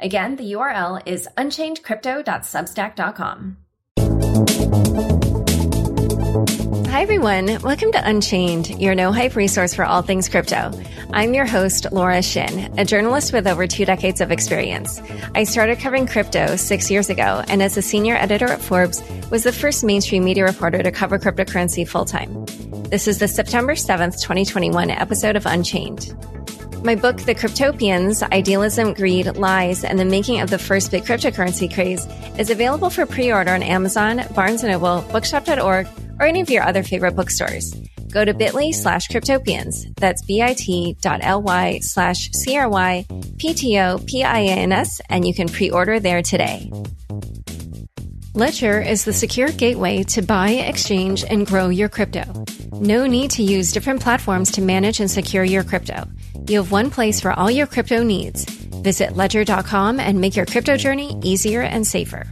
Again, the URL is unchainedcrypto.substack.com. Hi, everyone. Welcome to Unchained, your no hype resource for all things crypto. I'm your host, Laura Shin, a journalist with over two decades of experience. I started covering crypto six years ago, and as a senior editor at Forbes, was the first mainstream media reporter to cover cryptocurrency full time. This is the September 7th, 2021 episode of Unchained. My book, The Cryptopians Idealism, Greed, Lies, and the Making of the First Big Cryptocurrency Craze, is available for pre order on Amazon, Barnes & Noble, Bookshop.org, or any of your other favorite bookstores. Go to bit.ly slash cryptopians. That's bit.ly slash C-R-Y-P-T-O-P-I-A-N-S, and you can pre-order there today. Ledger is the secure gateway to buy, exchange, and grow your crypto. No need to use different platforms to manage and secure your crypto. You have one place for all your crypto needs. Visit ledger.com and make your crypto journey easier and safer.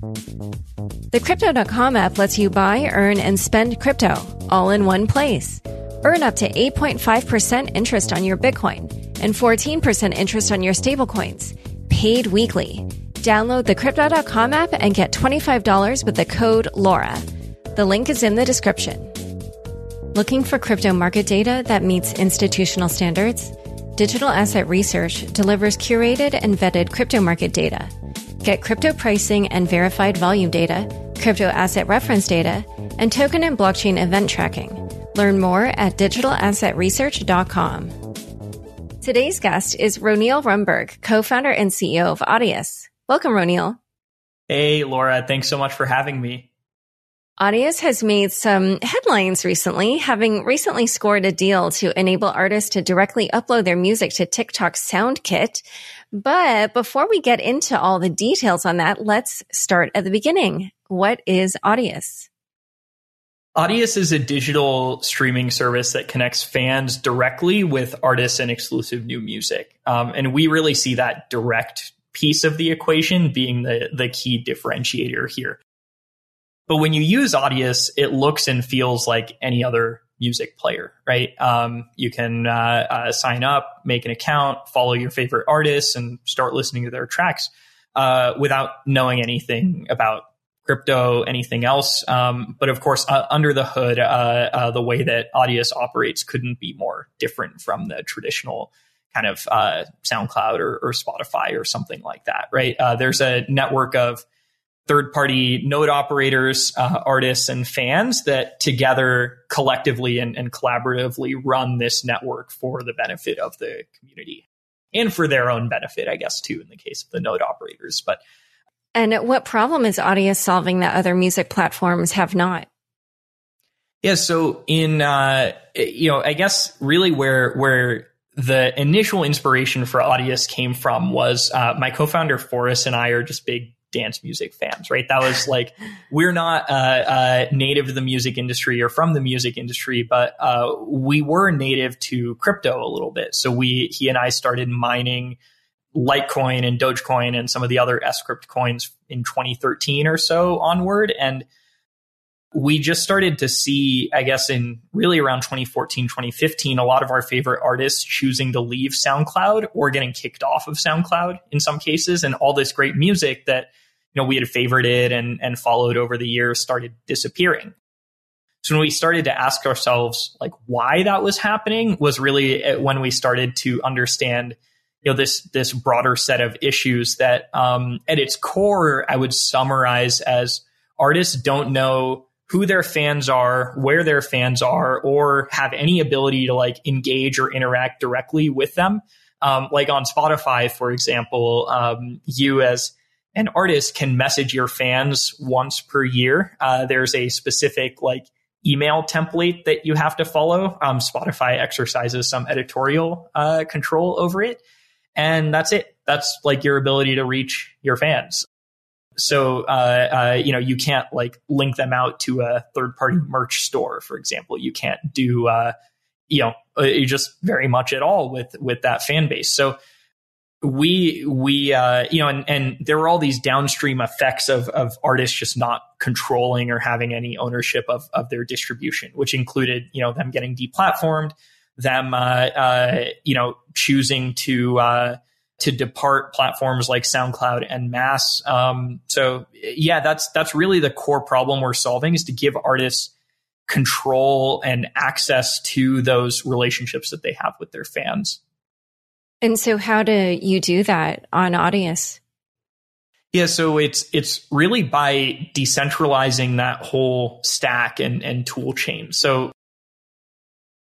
The Crypto.com app lets you buy, earn, and spend crypto all in one place. Earn up to 8.5% interest on your Bitcoin and 14% interest on your stablecoins, paid weekly. Download the Crypto.com app and get $25 with the code LAURA. The link is in the description. Looking for crypto market data that meets institutional standards? Digital Asset Research delivers curated and vetted crypto market data. Get crypto pricing and verified volume data, crypto asset reference data, and token and blockchain event tracking. Learn more at digitalassetresearch.com. Today's guest is Roneil Rumburg, co-founder and CEO of Audius. Welcome, Roneil. Hey, Laura. Thanks so much for having me. Audius has made some headlines recently, having recently scored a deal to enable artists to directly upload their music to TikTok's SoundKit. But before we get into all the details on that, let's start at the beginning. What is Audius? Audius is a digital streaming service that connects fans directly with artists and exclusive new music. Um, and we really see that direct piece of the equation being the, the key differentiator here. But when you use Audius, it looks and feels like any other music player, right? Um, you can uh, uh, sign up, make an account, follow your favorite artists, and start listening to their tracks uh, without knowing anything about crypto, anything else. Um, but of course, uh, under the hood, uh, uh, the way that Audius operates couldn't be more different from the traditional kind of SoundCloud or, or, Spotify or something like that, right? there's a network of third party node operators, uh, artists, and fans that together collectively and, and, collaboratively run this network for the benefit of the community and for their own benefit, I guess, too, in the case of the node operators. But and what problem is Audius solving that other music platforms have not? Yeah, so in uh, you know, I guess really where where the initial inspiration for Audius came from was uh, my co-founder Forrest and I are just big dance music fans, right? That was like, we're not uh, uh, native to the music industry or from the music industry, but uh, we were native to crypto a little bit. So we, he and I started mining Litecoin and Dogecoin and some of the other Scrypt coins in 2013 or so onward. And we just started to see, I guess, in really around 2014, 2015, a lot of our favorite artists choosing to leave SoundCloud or getting kicked off of SoundCloud in some cases. And all this great music that, you know, we had favorited and, and followed over the years started disappearing. So when we started to ask ourselves, like, why that was happening was really uh, when we started to understand, you know, this, this broader set of issues that, um, at its core, I would summarize as artists don't know who their fans are, where their fans are, or have any ability to like engage or interact directly with them. Um, like on Spotify, for example, um, you as an artist can message your fans once per year. Uh, there's a specific like email template that you have to follow. Um, Spotify exercises some editorial uh, control over it, and that's it. that's like your ability to reach your fans. So, uh, uh, you know, you can't like link them out to a third party merch store, for example. You can't do, uh, you know, uh, just very much at all with, with that fan base. So we, we, uh, you know, and, and there were all these downstream effects of, of artists just not controlling or having any ownership of, of their distribution, which included, you know, them getting deplatformed, them, uh, uh, you know, choosing to, uh, to depart platforms like SoundCloud and Mass. Um, so yeah, that's that's really the core problem we're solving is to give artists control and access to those relationships that they have with their fans. And so how do you do that on Audius? Yeah, so it's it's really by decentralizing that whole stack and, and tool chain. So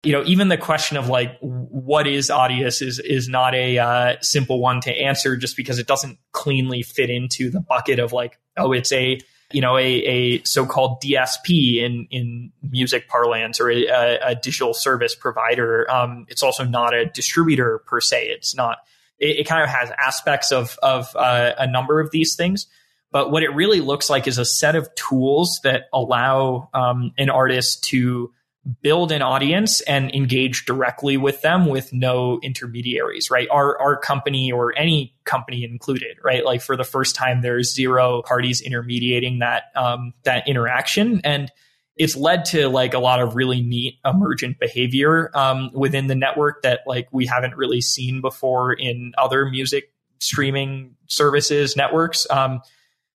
you know, even the question of like what is Audius is is not a uh, simple one to answer, just because it doesn't cleanly fit into the bucket of like, oh, it's a you know a, a so-called DSP in in music parlance or a, a digital service provider. Um, it's also not a distributor per se. It's not. It, it kind of has aspects of of uh, a number of these things. But what it really looks like is a set of tools that allow um, an artist to build an audience and engage directly with them with no intermediaries, right? Our, our company or any company included, right? Like for the first time, there's zero parties intermediating that, um, that interaction. And it's led to like a lot of really neat emergent behavior, um, within the network that like we haven't really seen before in other music streaming services, networks. Um,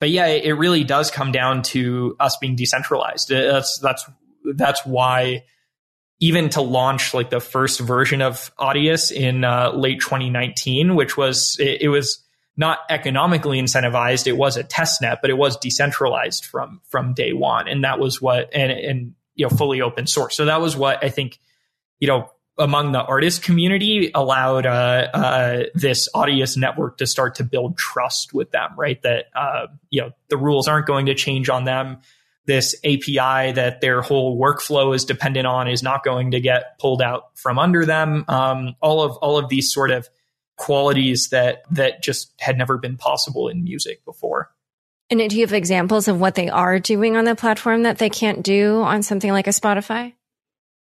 but yeah, it really does come down to us being decentralized. That's that's that's why even to launch like the first version of Audius in uh, late 2019, which was it, it, was not economically incentivized. It was a test net, but it was decentralized from from day one, and that was what and and you know fully open source. So that was what I think you know among the artist community allowed uh, uh, this Audius network to start to build trust with them. Right, that uh, you know the rules aren't going to change on them this API that their whole workflow is dependent on is not going to get pulled out from under them. Um, all of all of these sort of qualities that that just had never been possible in music before. And do you have examples of what they are doing on the platform that they can't do on something like a Spotify?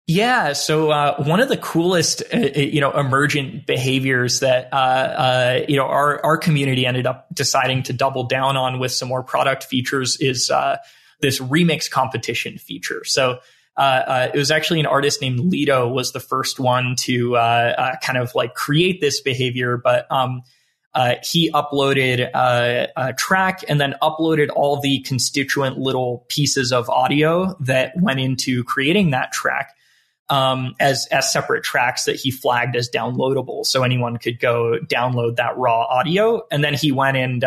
Yeah. So uh, one of the coolest, uh, uh you know, emergent behaviors that uh, uh, you know our our community ended up deciding to double down on with some more product features is uh, this remix competition feature. So uh, uh, it was actually an artist named Lido was the first one to uh, uh kind of like create this behavior, but um, uh, he uploaded uh, a track and then uploaded all the constituent little pieces of audio that went into creating that track. Um, as as separate tracks that he flagged as downloadable, so anyone could go download that raw audio, and then he went and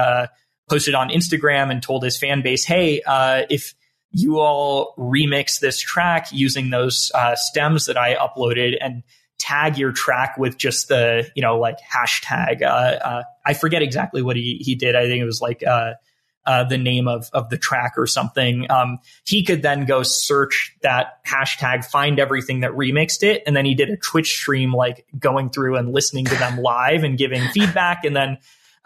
posted on Instagram and told his fan base, "Hey, uh, if you all remix this track using those uh, stems that I uploaded and tag your track with just the you know like hashtag uh, uh I forget exactly what he he did. I think it was like uh, uh, the name of of the track or something. Um, he could then go search that hashtag, find everything that remixed it, and then he did a Twitch stream like going through and listening to them live and giving feedback, and then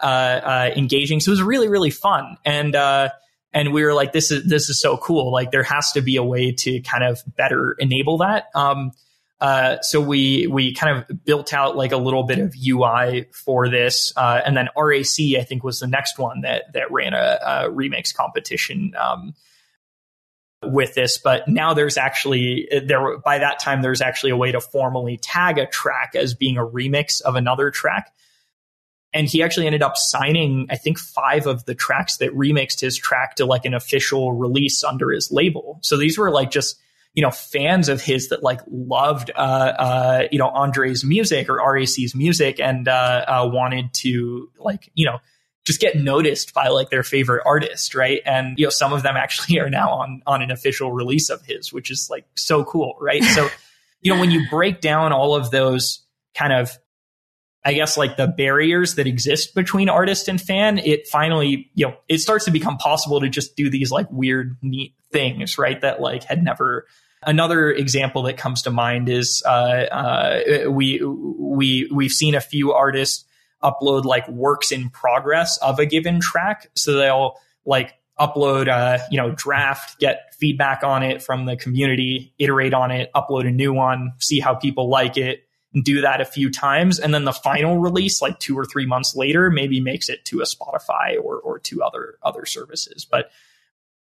engaging. So it was really, really fun. And, uh, and we were like, this is, this is so cool. Like there has to be a way to kind of better enable that. Um, uh, so we we kind of built out like a little bit of UI for this, uh, and then RAC I think was the next one that that ran a, a remix competition um, with this. But now there's actually there by that time there's actually a way to formally tag a track as being a remix of another track. And he actually ended up signing, I think, five of the tracks that remixed his track to like an official release under his label. So these were like just, you know, fans of his that like loved, uh, uh, you know, Andre's music or RAC's music and, uh, uh, wanted to like, you know, just get noticed by like their favorite artist, right? And you know, some of them actually are now on on an official release of his, which is like so cool, right? So, you know, when you break down all of those kind of I guess like the barriers that exist between artist and fan, it finally, you know, it starts to become possible to just do these like weird, neat things, right? That like had never. Another example that comes to mind is uh, uh, we we we've seen a few artists upload like works in progress of a given track. So they'll like upload a you know draft, get feedback on it from the community, iterate on it, upload a new one, see how people like it, do that a few times, and then the final release, like two or three months later, maybe makes it to a Spotify or or to other other services. But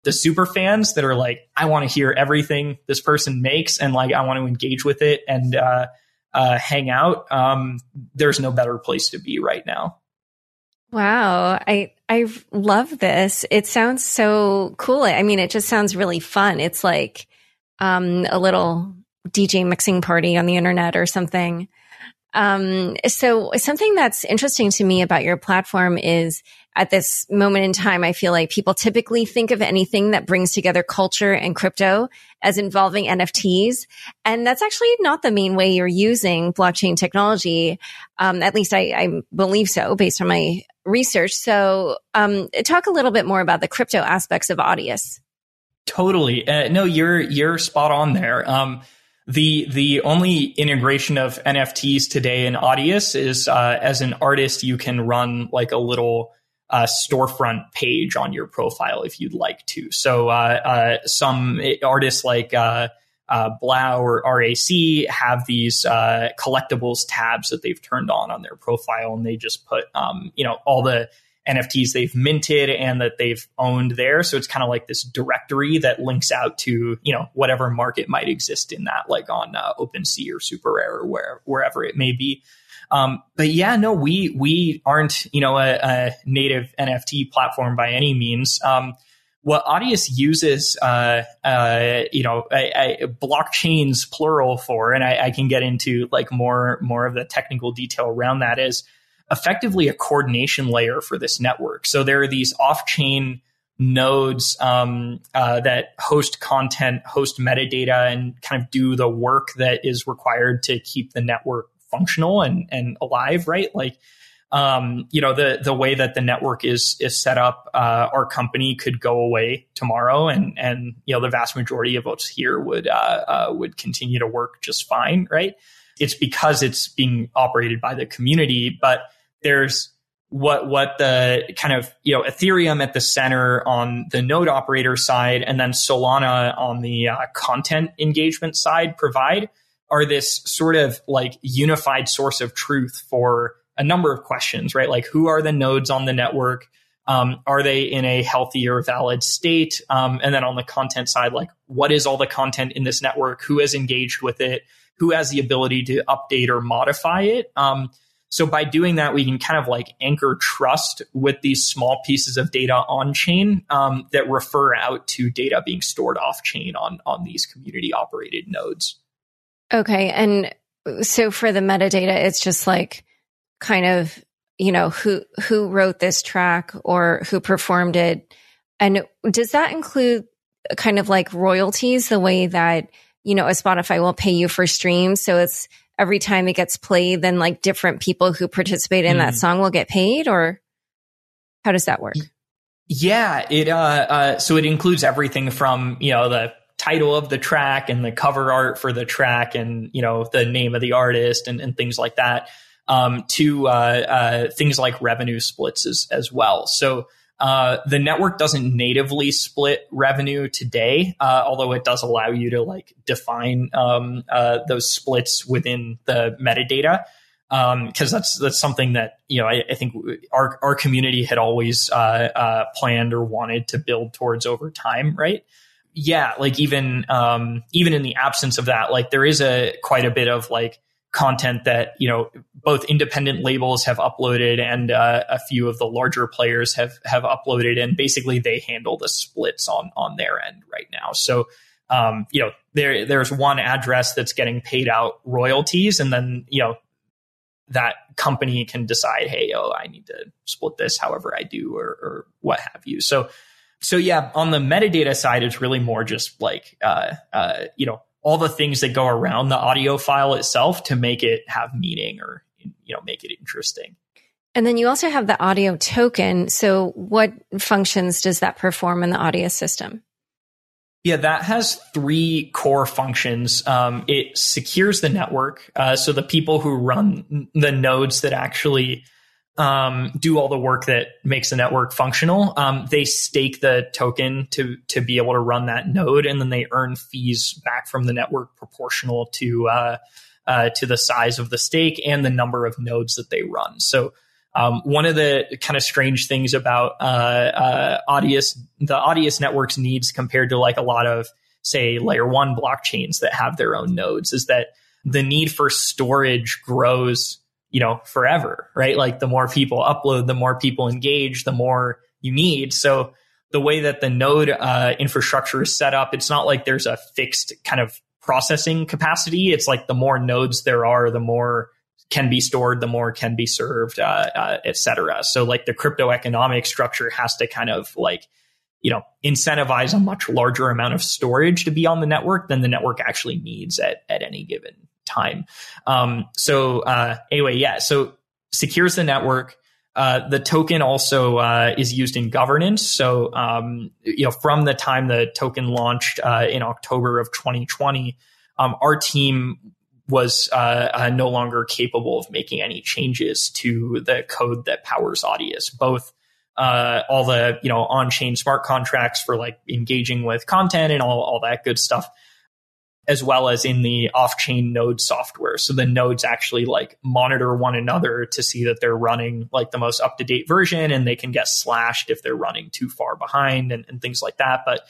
the super fans that are like, I want to hear everything this person makes, and like I want to engage with it and uh, uh, hang out. Um, there's no better place to be right now. Wow, I I love this. It sounds so cool. I mean, it just sounds really fun. It's like um, a little DJ mixing party on the internet or something. Um, so something that's interesting to me about your platform is at this moment in time, I feel like people typically think of anything that brings together culture and crypto as involving NFTs. And that's actually not the main way you're using blockchain technology. Um, at least I, I, believe so based on my research. So, um, talk a little bit more about the crypto aspects of Audius. Totally. Uh, no, you're, you're spot on there. Um, the the only integration of NFTs today in Audius is uh, as an artist, you can run like a little uh, storefront page on your profile if you'd like to. So uh, uh some artists like uh, uh, 3LAU or RAC have these collectibles tabs that they've turned on on their profile, and they just put um, you know all the NFTs they've minted and that they've owned there. So it's kind of like this directory that links out to, you know, whatever market might exist in that, like on uh, OpenSea or SuperRare or where, wherever it may be. Um, but yeah, no, we, we aren't, you know, a, a native NFT platform by any means. Um, what Audius uses, uh, uh, you know, I, I, blockchains plural for, and I, I, can get into like more more of the technical detail around that is effectively a coordination layer for this network. So there are these off chain nodes um, uh, that host content, host metadata, and kind of do the work that is required to keep the network functional and, and alive, right? Like, um, you know, the the way that the network is is set up, uh, our company could go away tomorrow, and and you know, the vast majority of us here would uh, uh would continue to work just fine, right? It's because it's being operated by the community, but there's what what the kind of you know Ethereum at the center on the node operator side, and then Solana on the uh, content engagement side provide are this sort of like unified source of truth for a number of questions, right? Like who are the nodes on the network? Um, are they in a healthy or valid state? Um, and then on the content side, like what is all the content in this network? Who has engaged with it? Who has the ability to update or modify it? Um, so by doing that, we can kind of like anchor trust with these small pieces of data on chain um, that refer out to data being stored off chain on on these community operated nodes. Okay, and so for the metadata, it's just like kind of you know who who wrote this track or who performed it, and does that include kind of like royalties, the way that you know a Spotify will pay you for streams? So it's every time it gets played, then like different people who participate in mm. that song will get paid or how does that work? Yeah, it, uh, uh, so it includes everything from, you know, the title of the track and the cover art for the track and, you know, the name of the artist and, and things like that, um, to, uh, uh things like revenue splits as, as well. So, uh, the network doesn't natively split revenue today, uh, although it does allow you to like define um, uh, those splits within the metadata. Because um, that's that's something that you know I, I think our our community had always uh, uh, planned or wanted to build towards over time, right? Yeah, like even um, even in the absence of that, like there is a quite a bit of like content that you know both independent labels have uploaded and uh, a few of the larger players have have uploaded and basically they handle the splits on on their end right now. So um, you know there there's one address that's getting paid out royalties and then you know that company can decide hey oh i need to split this however i do or, or what have you. So so yeah on the metadata side it's really more just like uh, uh, you know all the things that go around the audio file itself to make it have meaning or you know make it interesting. And then you also have the audio token. So what functions does that perform in the audio system? Yeah, that has three core functions. Um, it secures the network. Uh, so the people who run the nodes that actually um, do all the work that makes the network functional. Um, they stake the token to to be able to run that node, and then they earn fees back from the network proportional to uh, uh, to the size of the stake and the number of nodes that they run. So. Um, one of the kind of strange things about uh, uh, Audius, the Audius network's needs compared to like a lot of, say, layer one blockchains that have their own nodes, is that the need for storage grows you know, forever, right? Like the more people upload, the more people engage, the more you need. So the way that the node uh, infrastructure is set up, it's not like there's a fixed kind of processing capacity. It's like the more nodes there are, the more can be stored, the more can be served, uh, uh, et cetera. So like the crypto economic structure has to kind of like, you know, incentivize a much larger amount of storage to be on the network than the network actually needs at, at any given time. Um, so uh, anyway, yeah. So secures the network. Uh, the token also uh, is used in governance. So um, you know, from the time the token launched uh, in October of 2020, um, our team was uh, uh, no longer capable of making any changes to the code that powers Audius, both. all the you know on-chain smart contracts for like engaging with content and all, all that good stuff as well as in the off-chain node software. So the nodes actually like monitor one another to see that they're running like the most up-to-date version and they can get slashed if they're running too far behind and, and things like that. But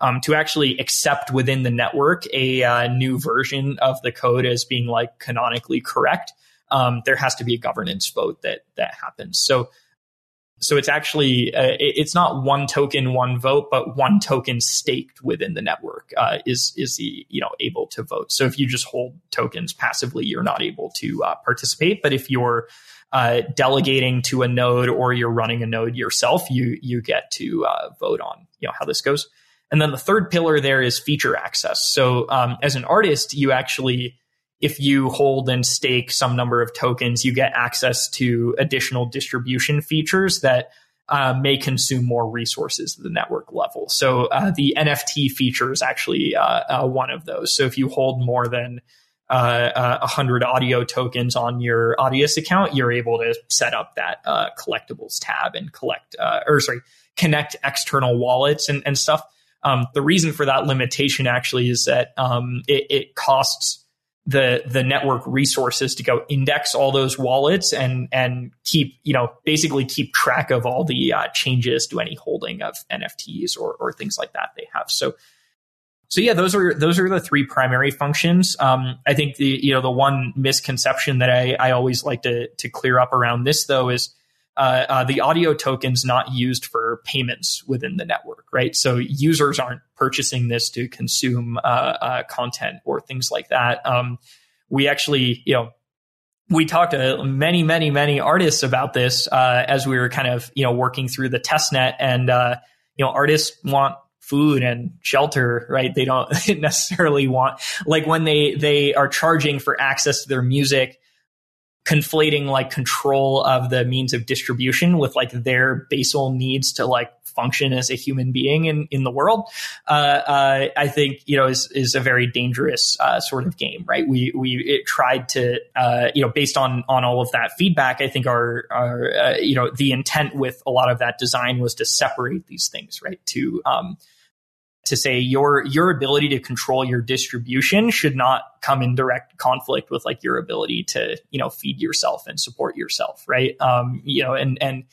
um, to actually accept within the network a uh, new version of the code as being like canonically correct, um, there has to be a governance vote that that happens. So so it's actually uh, it's not one token, one vote, but one token staked within the network uh, is is the you know able to vote. So if you just hold tokens passively, you're not able to uh, participate. But if you're uh, delegating to a node or you're running a node yourself, you you get to uh, vote on you know how this goes. And then the third pillar there is feature access. So um, as an artist, you actually if you hold and stake some number of tokens, you get access to additional distribution features that uh, may consume more resources at the network level. So uh, the NFT feature is actually uh, uh, one of those. So if you hold more than uh, 100 audio tokens on your Audius account, you're able to set up that uh, collectibles tab and collect, or sorry, connect external wallets and, and stuff. Um, the reason for that limitation actually is that um, it, it costs the the network resources to go index all those wallets and and keep you know basically keep track of all the uh, changes to any holding of NFTs or or things like that they have. So so yeah, those are those are the three primary functions. Um, I think the you know the one misconception that I I always like to to clear up around this though is uh, uh, the audio token's not used for payments within the network, right? So users aren't purchasing this to consume uh, uh, content or things like that. Um, we actually, you know, we talked to many, many, many artists about this uh, as we were kind of, you know, working through the test net, and uh, you know, artists want food and shelter right they don't necessarily want like when they they are charging for access to their music conflating like control of the means of distribution with like their basal needs to like function as a human being in, in the world, uh, uh, I think you know is is a very dangerous uh, sort of game, right? We we tried to uh, you know based on on all of that feedback, I think our our uh, you know the intent with a lot of that design was to separate these things, right? To um, to say your your ability to control your distribution should not come in direct conflict with like your ability to you know feed yourself and support yourself right? Um you know and and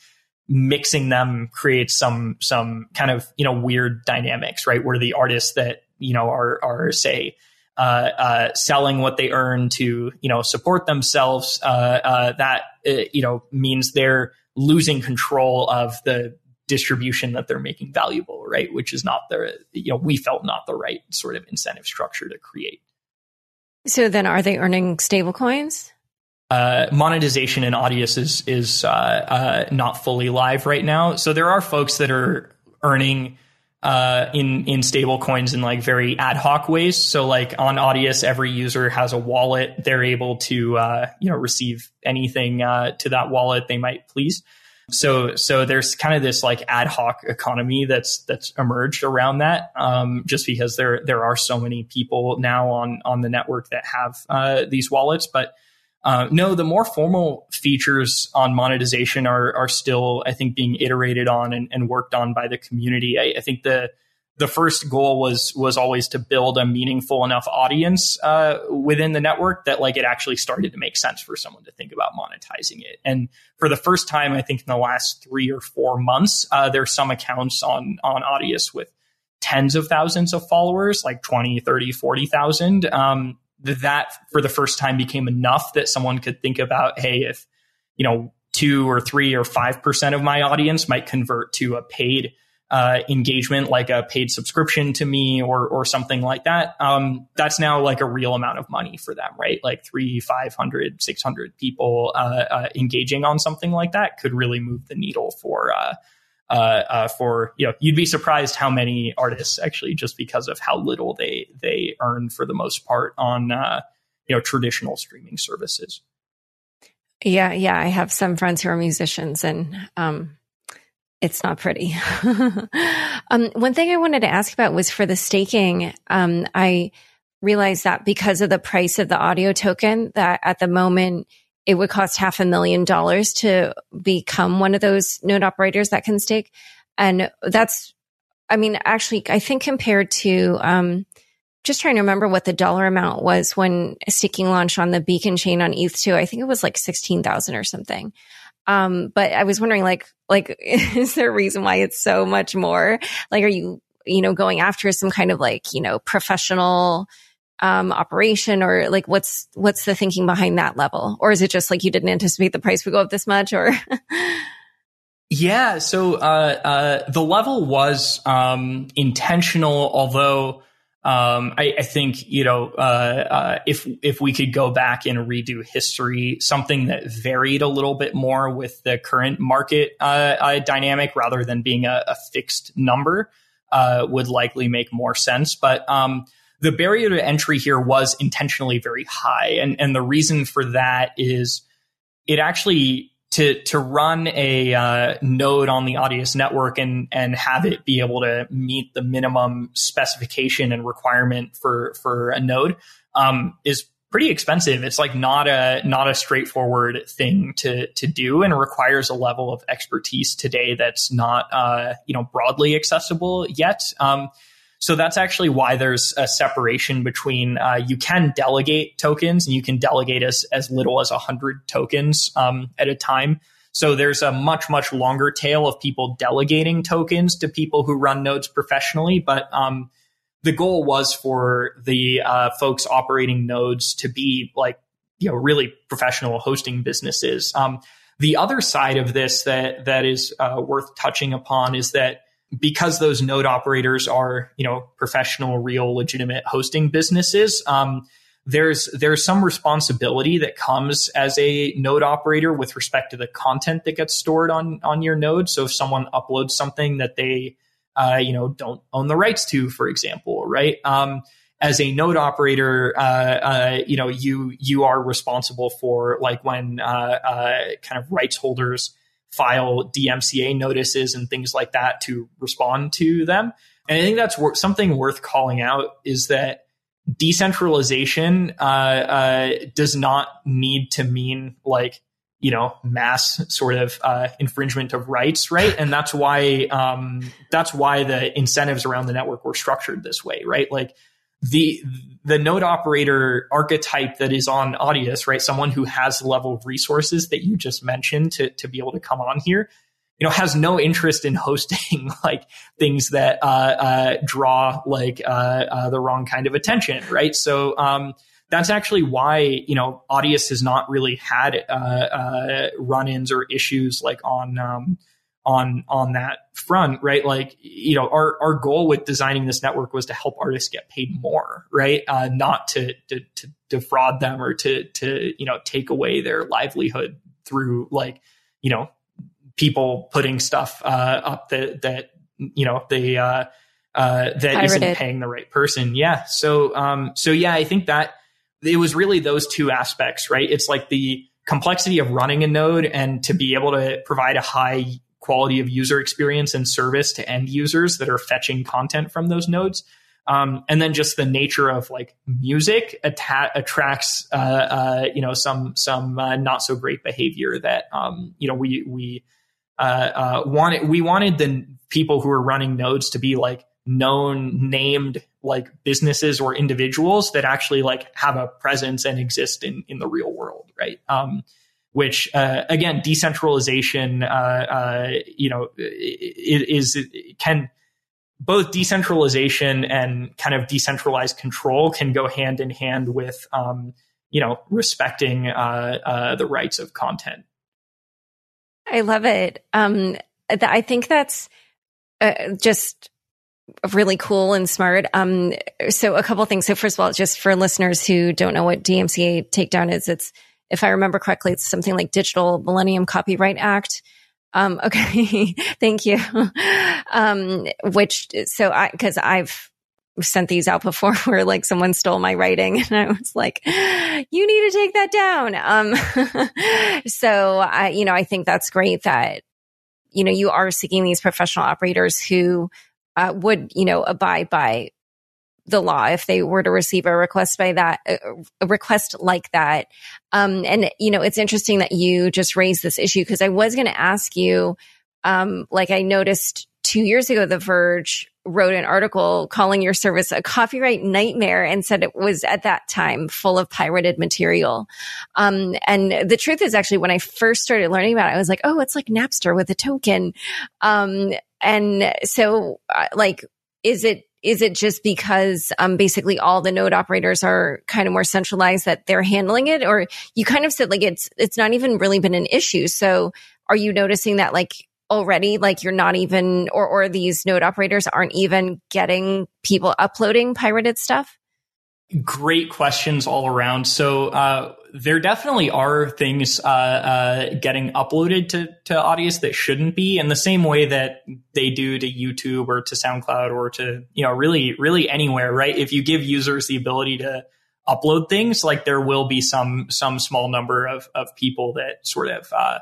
mixing them creates some some kind of you know weird dynamics right? Where the artists that you know are are say uh, uh, selling what they earn to you know support themselves uh, uh that uh, you know means they're losing control of the distribution that they're making valuable, right? Which is not the, you know, we felt not the right sort of incentive structure to create. So then are they earning stable coins? Uh, monetization in Audius is, is uh, uh, not fully live right now. So there are folks that are earning uh, in in stable coins in like very ad hoc ways. So like on Audius, every user has a wallet. They're able to uh, you know receive anything uh, to that wallet they might please. So so there's kind of this like ad hoc economy that's that's emerged around that, um, just because there there are so many people now on on the network that have uh, these wallets. But uh, no, the more formal features on monetization are are still, I think, being iterated on and, and worked on by the community. I, I, think the the first goal was was always to build a meaningful enough audience uh, within the network that like it actually started to make sense for someone to think about monetizing it. And for the first time, I think in the last three or four months, uh, there's some accounts on on Audius with tens of thousands of followers, like 20, 30, 40,000. Um, that for the first time became enough that someone could think about, hey, if, you know, two or three or 5% of my audience might convert to a paid uh, engagement, like a paid subscription to me or or something like that. Um, that's now like a real amount of money for them, right? Like three, 500, 600 people uh, uh, engaging on something like that could really move the needle for uh, uh, uh, for you know you'd be surprised how many artists actually just because of how little they they earn for the most part on uh, you know traditional streaming services. Yeah, yeah, I have some friends who are musicians, and um, it's not pretty. um, one thing I wanted to ask about was for the staking. Um, I realized that because of the price of the audio token, that at the moment it would cost half a million dollars to become one of those node operators that can stake. And that's, I mean, actually, I think compared to, um, just trying to remember what the dollar amount was when staking launched on the beacon chain on ETH2. I think it was like 16,000 or something. Um, but I was wondering, like, like, is there a reason why it's so much more? Like, are you, you know, going after some kind of like, you know, professional, um, operation or like what's what's the thinking behind that level or is it just like you didn't anticipate the price would go up this much or yeah so uh, uh, the level was um, intentional although um, I, I, think you know uh, uh if if we could go back and redo history, something that varied a little bit more with the current market uh, uh, dynamic rather than being a, a fixed number would likely make more sense. But um, the barrier to entry here was intentionally very high. And, and the reason for that is it actually to to run a uh, node on the Audius network and and have it be able to meet the minimum specification and requirement for for a node um, is pretty expensive. It's like not a not a straightforward thing to to do, and requires a level of expertise today that's not uh, you know broadly accessible yet. Um, so that's actually why there's a separation between uh, you can delegate tokens and you can delegate as, as little as 100 tokens um, at a time. So there's a much, much longer tail of people delegating tokens to people who run nodes professionally. But um, the goal was for the uh, folks operating nodes to be like, you know, really professional hosting businesses. Um, the other side of this that that is uh, worth touching upon is that because those node operators are, you know, professional, real, legitimate hosting businesses, um, there's there's some responsibility that comes as a node operator with respect to the content that gets stored on on your node. So if someone uploads something that they uh, you know don't own the rights to, for example, right? Um, as a node operator, uh, uh, you know you you are responsible for like when uh, uh, kind of rights holders file DMCA notices and things like that to respond to them. And I think that's wor- something worth calling out is that decentralization uh, uh, does not need to mean like you know mass sort of uh, infringement of rights, right? And that's why um, that's why the incentives around the network were structured this way, right? Like the the node operator archetype that is on Audius, right? Someone who has the level of resources that you just mentioned to, to be able to come on here, you know, has no interest in hosting like things that uh, uh, draw like uh, uh, the wrong kind of attention, right? So um, that's actually why you know Audius has not really had uh, uh, run-ins or issues like on um, on on that front, right? Like, you know, our our goal with designing this network was to help artists get paid more, right? Uh, not to, to to defraud them or to to you know take away their livelihood through like you know people putting stuff uh, up that that you know they uh, uh, that isn't paying the right person. Yeah. So um so yeah, I think that it was really those two aspects, right? It's like the complexity of running a node and to be able to provide a high quality of user experience and service to end users that are fetching content from those nodes. Um, and then just the nature of like music atta- attracts, uh, uh, you know, some some uh, not so great behavior that um, you know we we uh, uh, wanted we wanted the people who are running nodes to be like known named like businesses or individuals that actually like have a presence and exist in in the real world, right? Um, which uh, again, decentralization, uh, uh, you know, is, is can both decentralization and kind of decentralized control can go hand in hand with, um, you know, respecting uh, uh, the rights of content. I love it. Um, I think that's uh, just really cool and smart. Um, so a couple things. So first of all, just for listeners who don't know what DMCA takedown is, it's, if I remember correctly, it's something like Digital Millennium Copyright Act. Um, okay. Thank you. Um, which, so I, cause I've sent these out before where like someone stole my writing and I was like, you need to take that down. Um, so I, you know, I think that's great that, you know, you are seeking these professional operators who, uh, would, you know, abide by the law if they were to receive a request by that a request like that. Um, and you know it's interesting that you just raised this issue because i was going to ask you um, like i noticed two years ago the verge wrote an article calling your service a copyright nightmare and said it was at that time full of pirated material. Um, and the truth is actually when i first started learning about it i was like oh it's like napster with a token. Um, and so uh, like is it is it just because um, basically all the node operators are kind of more centralized that they're handling it, or you kind of said like it's it's not even really been an issue? So are you noticing that like already like you're not even or or these node operators aren't even getting people uploading pirated stuff? Great questions all around. So uh, there definitely are things uh, uh, getting uploaded to to Audius that shouldn't be, in the same way that they do to YouTube or to SoundCloud or to you know really really anywhere. Right? If you give users the ability to upload things, like there will be some some small number of of people that sort of uh,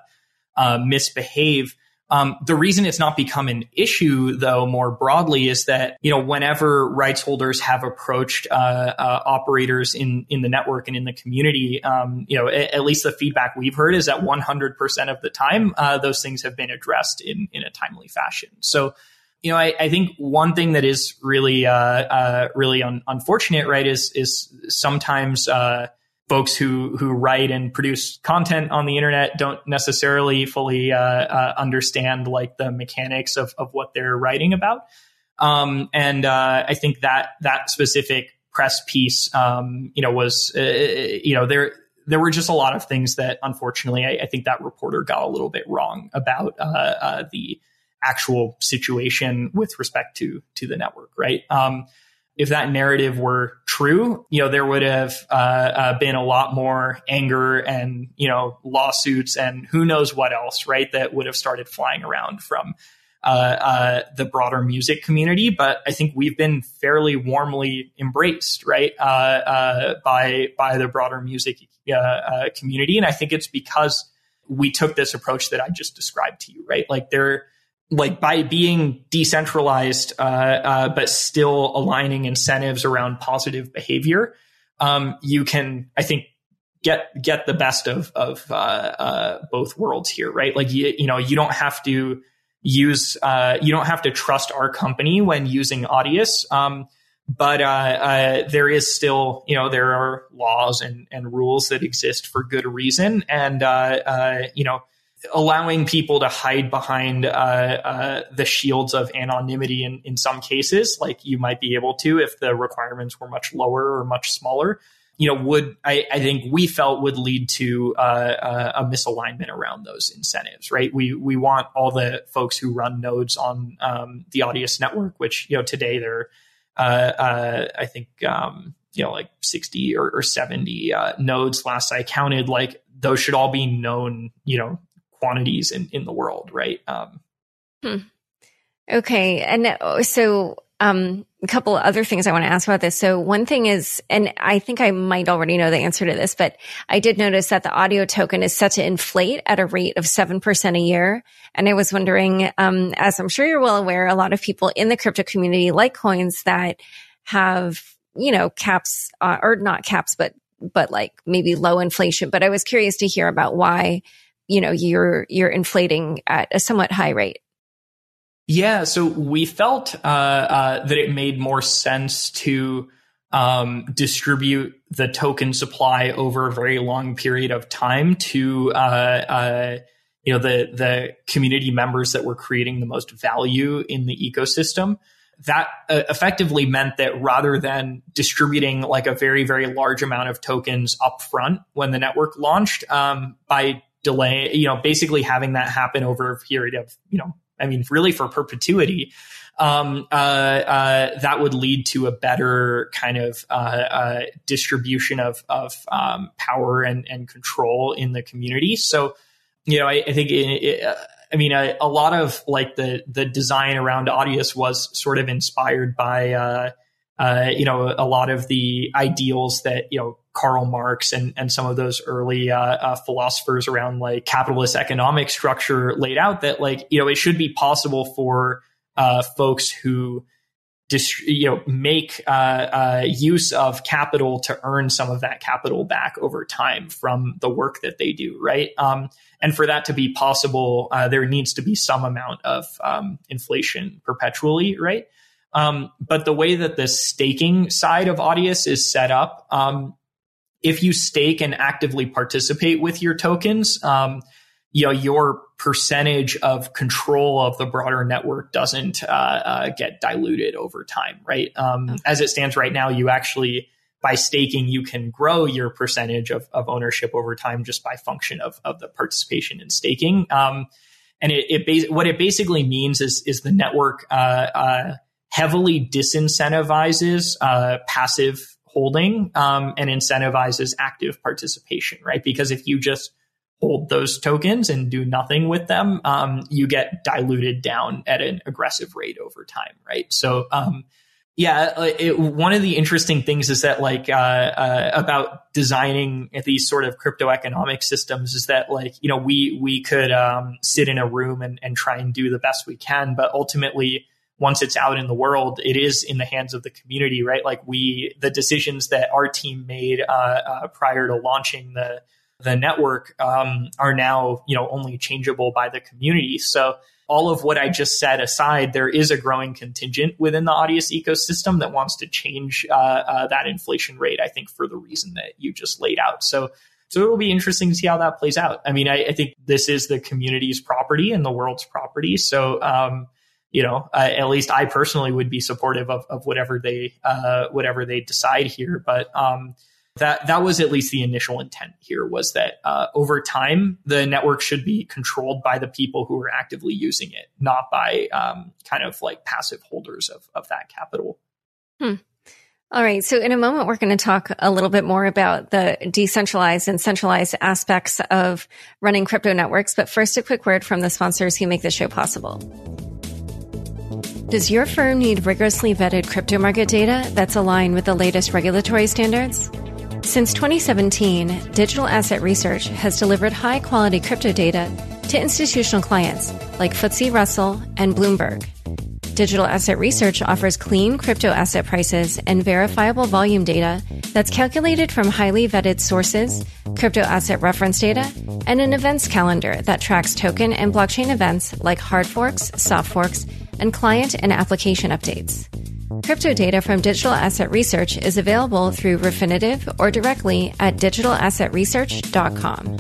uh, misbehave. Um, the reason it's not become an issue, though, more broadly, is that you know whenever rights holders have approached uh, uh, operators in in the network and in the community, um, you know at, at, least the feedback we've heard is that 100 percent of the time uh, those things have been addressed in in a timely fashion. So. You know, I, I think one thing that is really, uh, uh, really un- unfortunate, right, is is sometimes uh, folks who who write and produce content on the internet don't necessarily fully uh, uh, understand like the mechanics of of what they're writing about. Um, and uh, I think that that specific press piece, um, you know, was uh, you know there there were just a lot of things that unfortunately I, I think that reporter got a little bit wrong about uh, uh, the actual situation with respect to to the network, right? Um, if that narrative were true, you know, there would have uh, uh, been a lot more anger and you know lawsuits and who knows what else, right? That would have started flying around from uh, uh the broader music community. But I think we've been fairly warmly embraced, right, uh, uh, by by the broader music community, and I think it's because we took this approach that I just described to you, right? Like there like by being decentralized, uh, uh, but still aligning incentives around positive behavior, um, you can, I think, get get the best of of uh, uh both worlds here, right? Like you, you know, you don't have to use, uh, you don't have to trust our company when using Audius. Um, but uh, there is still, you know, there are laws and, and rules that exist for good reason, and you know allowing people to hide behind uh, uh, the shields of anonymity in, in some cases, like you might be able to if the requirements were much lower or much smaller, you know, would I, I think we felt would lead to uh, uh a misalignment around those incentives, right? We we want all the folks who run nodes on um, the Audius network, which you know today they're uh, uh, I think um, you know like 60 or, or 70 nodes last I counted, like those should all be known, you know, quantities in, in the world, right? Um, hmm. Okay. And uh, so, um, a couple other things I want to ask about this. So one thing is, and I think I might already know the answer to this, but I did notice that the audio token is set to inflate at a rate of 7% a year. And I was wondering, um, as I'm sure you're well aware, a lot of people in the crypto community like coins that have, you know, caps uh, or not caps, but but like maybe low inflation. But I was curious to hear about why, you know, you're you're inflating at a somewhat high rate. Yeah, so we felt uh, uh, that it made more sense to um, distribute the token supply over a very long period of time to uh, uh, you know the the community members that were creating the most value in the ecosystem. That uh, effectively meant that rather than distributing like a very very large amount of tokens upfront when the network launched, um, by delay, you know, basically having that happen over a period of you know I mean, really for perpetuity, um, uh, uh, that would lead to a better kind of uh, uh distribution of, of um, power and, and control in the community. So, you know, I, I think, it, it, uh, I mean, a, a, lot of like the the design around Audius was sort of inspired by, uh, you know, a lot of the ideals that you know Karl Marx and, and some of those early uh, uh, philosophers around like capitalist economic structure laid out that like you know it should be possible for uh, folks who dist- you know make uh, uh, use of capital to earn some of that capital back over time from the work that they do right? Um, and for that to be possible uh, there needs to be some amount of um, inflation perpetually right? Um, but the way that the staking side of Audius is set up, um, if you stake and actively participate with your tokens, um, you know your percentage of control of the broader network doesn't uh, uh, get diluted over time, right? Um, okay. As it stands right now, you actually by staking you can grow your percentage of, of ownership over time just by function of, of the participation in staking. Um, and it, it what it basically means is is the network uh, uh heavily disincentivizes uh, passive holding um, and incentivizes active participation, right? Because if you just hold those tokens and do nothing with them, um, you get diluted down at an aggressive rate over time, right? So, um, yeah, it, one of the interesting things is that like uh, uh, about designing these sort of crypto economic systems is that like you know we we could um, sit in a room and, and try and do the best we can, but ultimately once it's out in the world, it is in the hands of the community, right? Like we, the decisions that our team made uh, uh, prior to launching the the network um, are now, you know, only changeable by the community. So all of what I just said aside, there is a growing contingent within the Audius ecosystem that wants to change uh, uh, that inflation rate. I think for the reason that you just laid out. So. So it will be interesting to see how that plays out. I mean, I, I think this is the community's property and the world's property. So, um, you know, uh, at least I personally would be supportive of, of whatever they uh, whatever they decide here. But um, that that was at least the initial intent here was that uh, over time the network should be controlled by the people who are actively using it, not by um, kind of like passive holders of of that capital. Hmm. All right. So in a moment, we're going to talk a little bit more about the decentralized and centralized aspects of running crypto networks. But first, a quick word from the sponsors who make this show possible. Does your firm need rigorously vetted crypto market data that's aligned with the latest regulatory standards? Since 2017, Digital Asset Research has delivered high quality crypto data to institutional clients like FTSE Russell and Bloomberg. Digital Asset Research offers clean crypto asset prices and verifiable volume data that's calculated from highly vetted sources, crypto asset reference data, and an events calendar that tracks token and blockchain events like hard forks, soft forks, and client and application updates. Crypto data from Digital Asset Research is available through Refinitiv or directly at digitalassetresearch.com.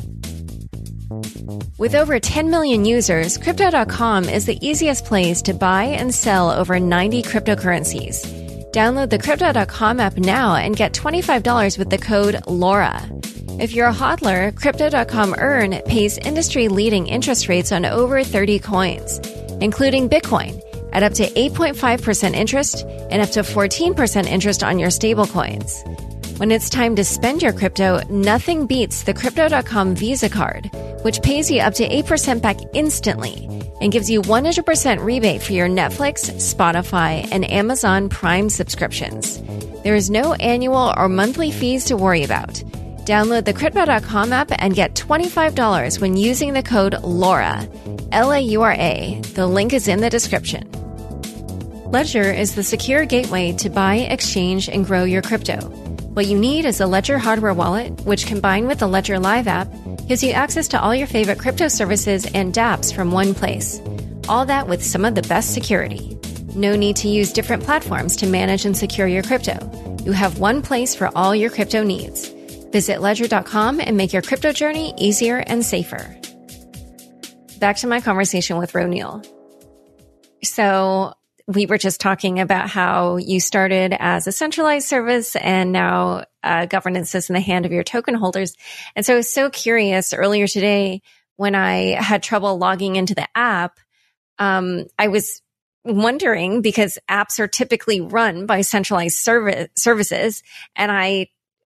With over 10 million users, Crypto.com is the easiest place to buy and sell over 90 cryptocurrencies. Download the Crypto.com app now and get $25 with the code LAURA. If you're a hodler, Crypto.com Earn pays industry leading interest rates on over 30 coins, including Bitcoin at up to 8.5% interest and up to 14% interest on your stablecoins. When it's time to spend your crypto, nothing beats the Crypto.com Visa card, which pays you up to 8% back instantly and gives you 100% rebate for your Netflix, Spotify, and Amazon Prime subscriptions. There is no annual or monthly fees to worry about. Download the Crypto.com app and get $25 when using the code LAURA, L A U R A. The link is in the description. Ledger is the secure gateway to buy, exchange, and grow your crypto. What you need is a Ledger hardware wallet, which combined with the Ledger Live app, gives you access to all your favorite crypto services and dApps from one place. All that with some of the best security. No need to use different platforms to manage and secure your crypto. You have one place for all your crypto needs. Visit ledger.com and make your crypto journey easier and safer. Back to my conversation with Roneil. So we were just talking about how you started as a centralized service and now uh, governance is in the hand of your token holders. And so I was so curious earlier today when I had trouble logging into the app. Um, I was wondering because apps are typically run by centralized service services, and I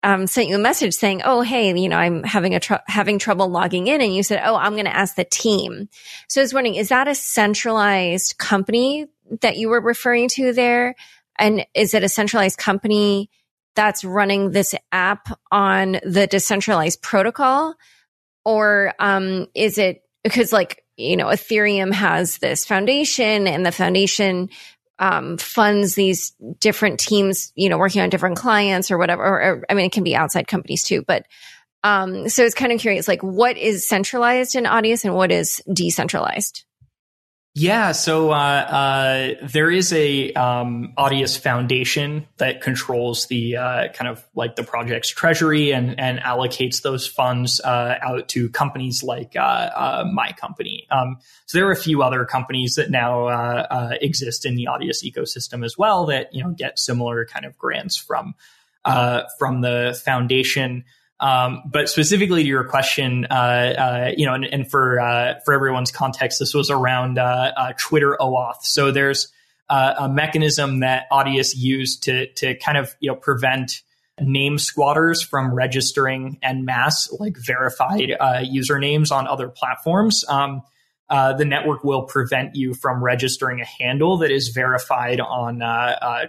um, sent you a message saying, "Oh, hey, you know, I'm having a tr- having trouble logging in," and you said, "Oh, I'm going to ask the team." So I was wondering, is that a centralized company that you were referring to there, and is it a centralized company that's running this app on the decentralized protocol, or um, is it because like you know, Ethereum has this foundation and the foundation um, funds these different teams, you know, working on different clients or whatever. Or, or, I mean, it can be outside companies too, but um, so it's kind of curious, like what is centralized in Audius and what is decentralized? Yeah, so uh, uh, there is a um, Audius Foundation that controls the uh, kind of like the project's treasury and and allocates those funds uh, out to companies like uh, uh, my company. Um, so there are a few other companies that now exist in the Audius ecosystem as well that you know get similar kind of grants from from the foundation. Um, but specifically to your question, uh, uh, you know, and, and for uh, for everyone's context, this was around uh, uh, Twitter OAuth. So there's uh, a mechanism that Audius used to to kind of you know prevent name squatters from registering en masse like verified usernames on other platforms. Um, the network will prevent you from registering a handle that is verified on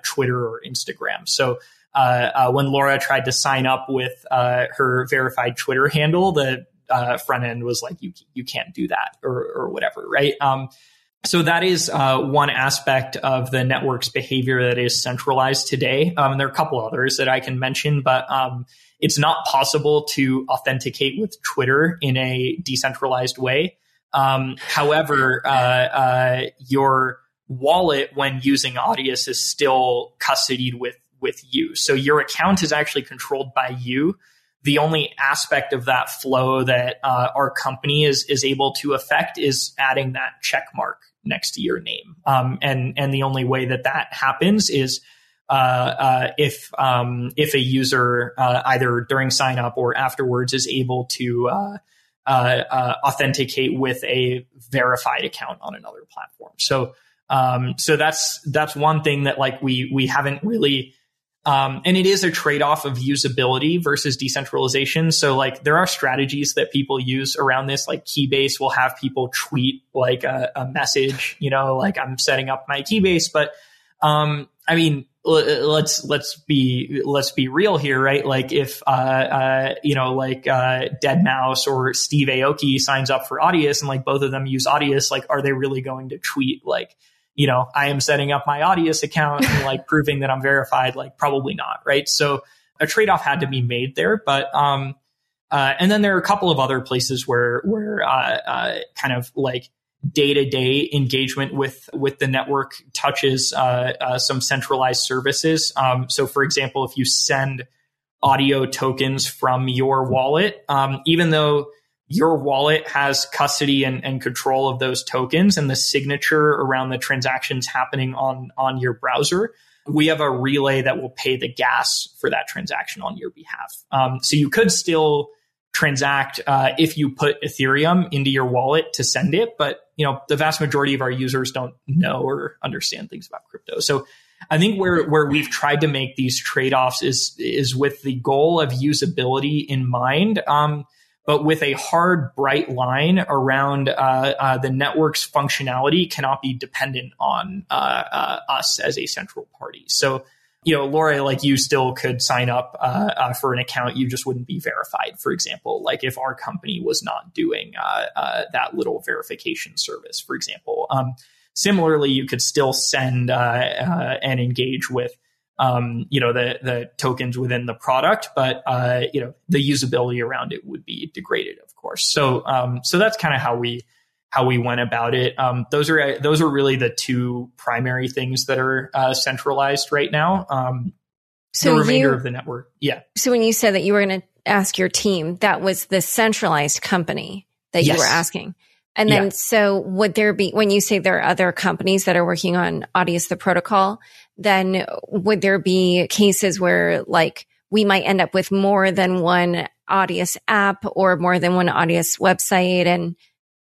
Twitter or Instagram. So when Laura tried to sign up with uh, her verified Twitter handle, the uh, front end was like, "You you can't do that," or or whatever, right? Um, so that is uh, one aspect of the network's behavior that is centralized today. Um, there are a couple others that I can mention, but um, it's not possible to authenticate with Twitter in a decentralized way. Um, however, uh, your wallet when using Audius is still custodied with with you. So your account is actually controlled by you. The only aspect of that flow that uh, our company is is able to affect is adding that check mark next to your name. Um, and and the only way that that happens is uh, uh, if um, if a user uh, either during sign up or afterwards is able to uh, uh, authenticate with a verified account on another platform. So um, so that's that's one thing that like we we haven't really um, and it is a trade off of usability versus decentralization. So, like, there are strategies that people use around this. Like, Keybase will have people tweet like a, a message, you know, like I'm setting up my Keybase. But, um, I mean, let's let's be let's be real here, right? Like, if uh, uh, you know, like uh, deadmau5 or Steve Aoki signs up for Audius, and like both of them use Audius, like, are they really going to tweet like? You know, I am setting up my Audius account and like proving that I'm verified, like probably not, right? So a trade-off had to be made there, but um, uh, and then there are a couple of other places where where uh, uh, kind of like day-to-day engagement with with the network touches uh, uh, some centralized services. Um, so, for example, if you send audio tokens from your wallet, um, even though your wallet has custody and, and, control of those tokens and the signature around the transactions happening on, on your browser. We have a relay that will pay the gas for that transaction on your behalf. Um, so you could still transact uh, if you put Ethereum into your wallet to send it, but you know the vast majority of our users don't know or understand things about crypto. So I think where where we've tried to make these trade offs is is with the goal of usability in mind. Um, but with a hard, bright line around uh, uh, the network's functionality cannot be dependent on uh, uh us as a central party. So, you know, Laura, like you still could sign up uh, uh, for an account, you just wouldn't be verified. For example, like if our company was not doing that little verification service, for example. Um, similarly, you could still send and engage with um, you know the the tokens within the product, but uh, you know the usability around it would be degraded, of course. So um, so that's kind of how we how we went about it. Um, those are those are really the two primary things that are uh, centralized right now. Um, so the remainder you, of the network, yeah. So when you said that you were going to ask your team, that was the centralized company that yes. you were asking. And then, yeah. so would there be, when you say there are other companies that are working on Audius, the protocol, then would there be cases where like we might end up with more than one Audius app or more than one Audius website? And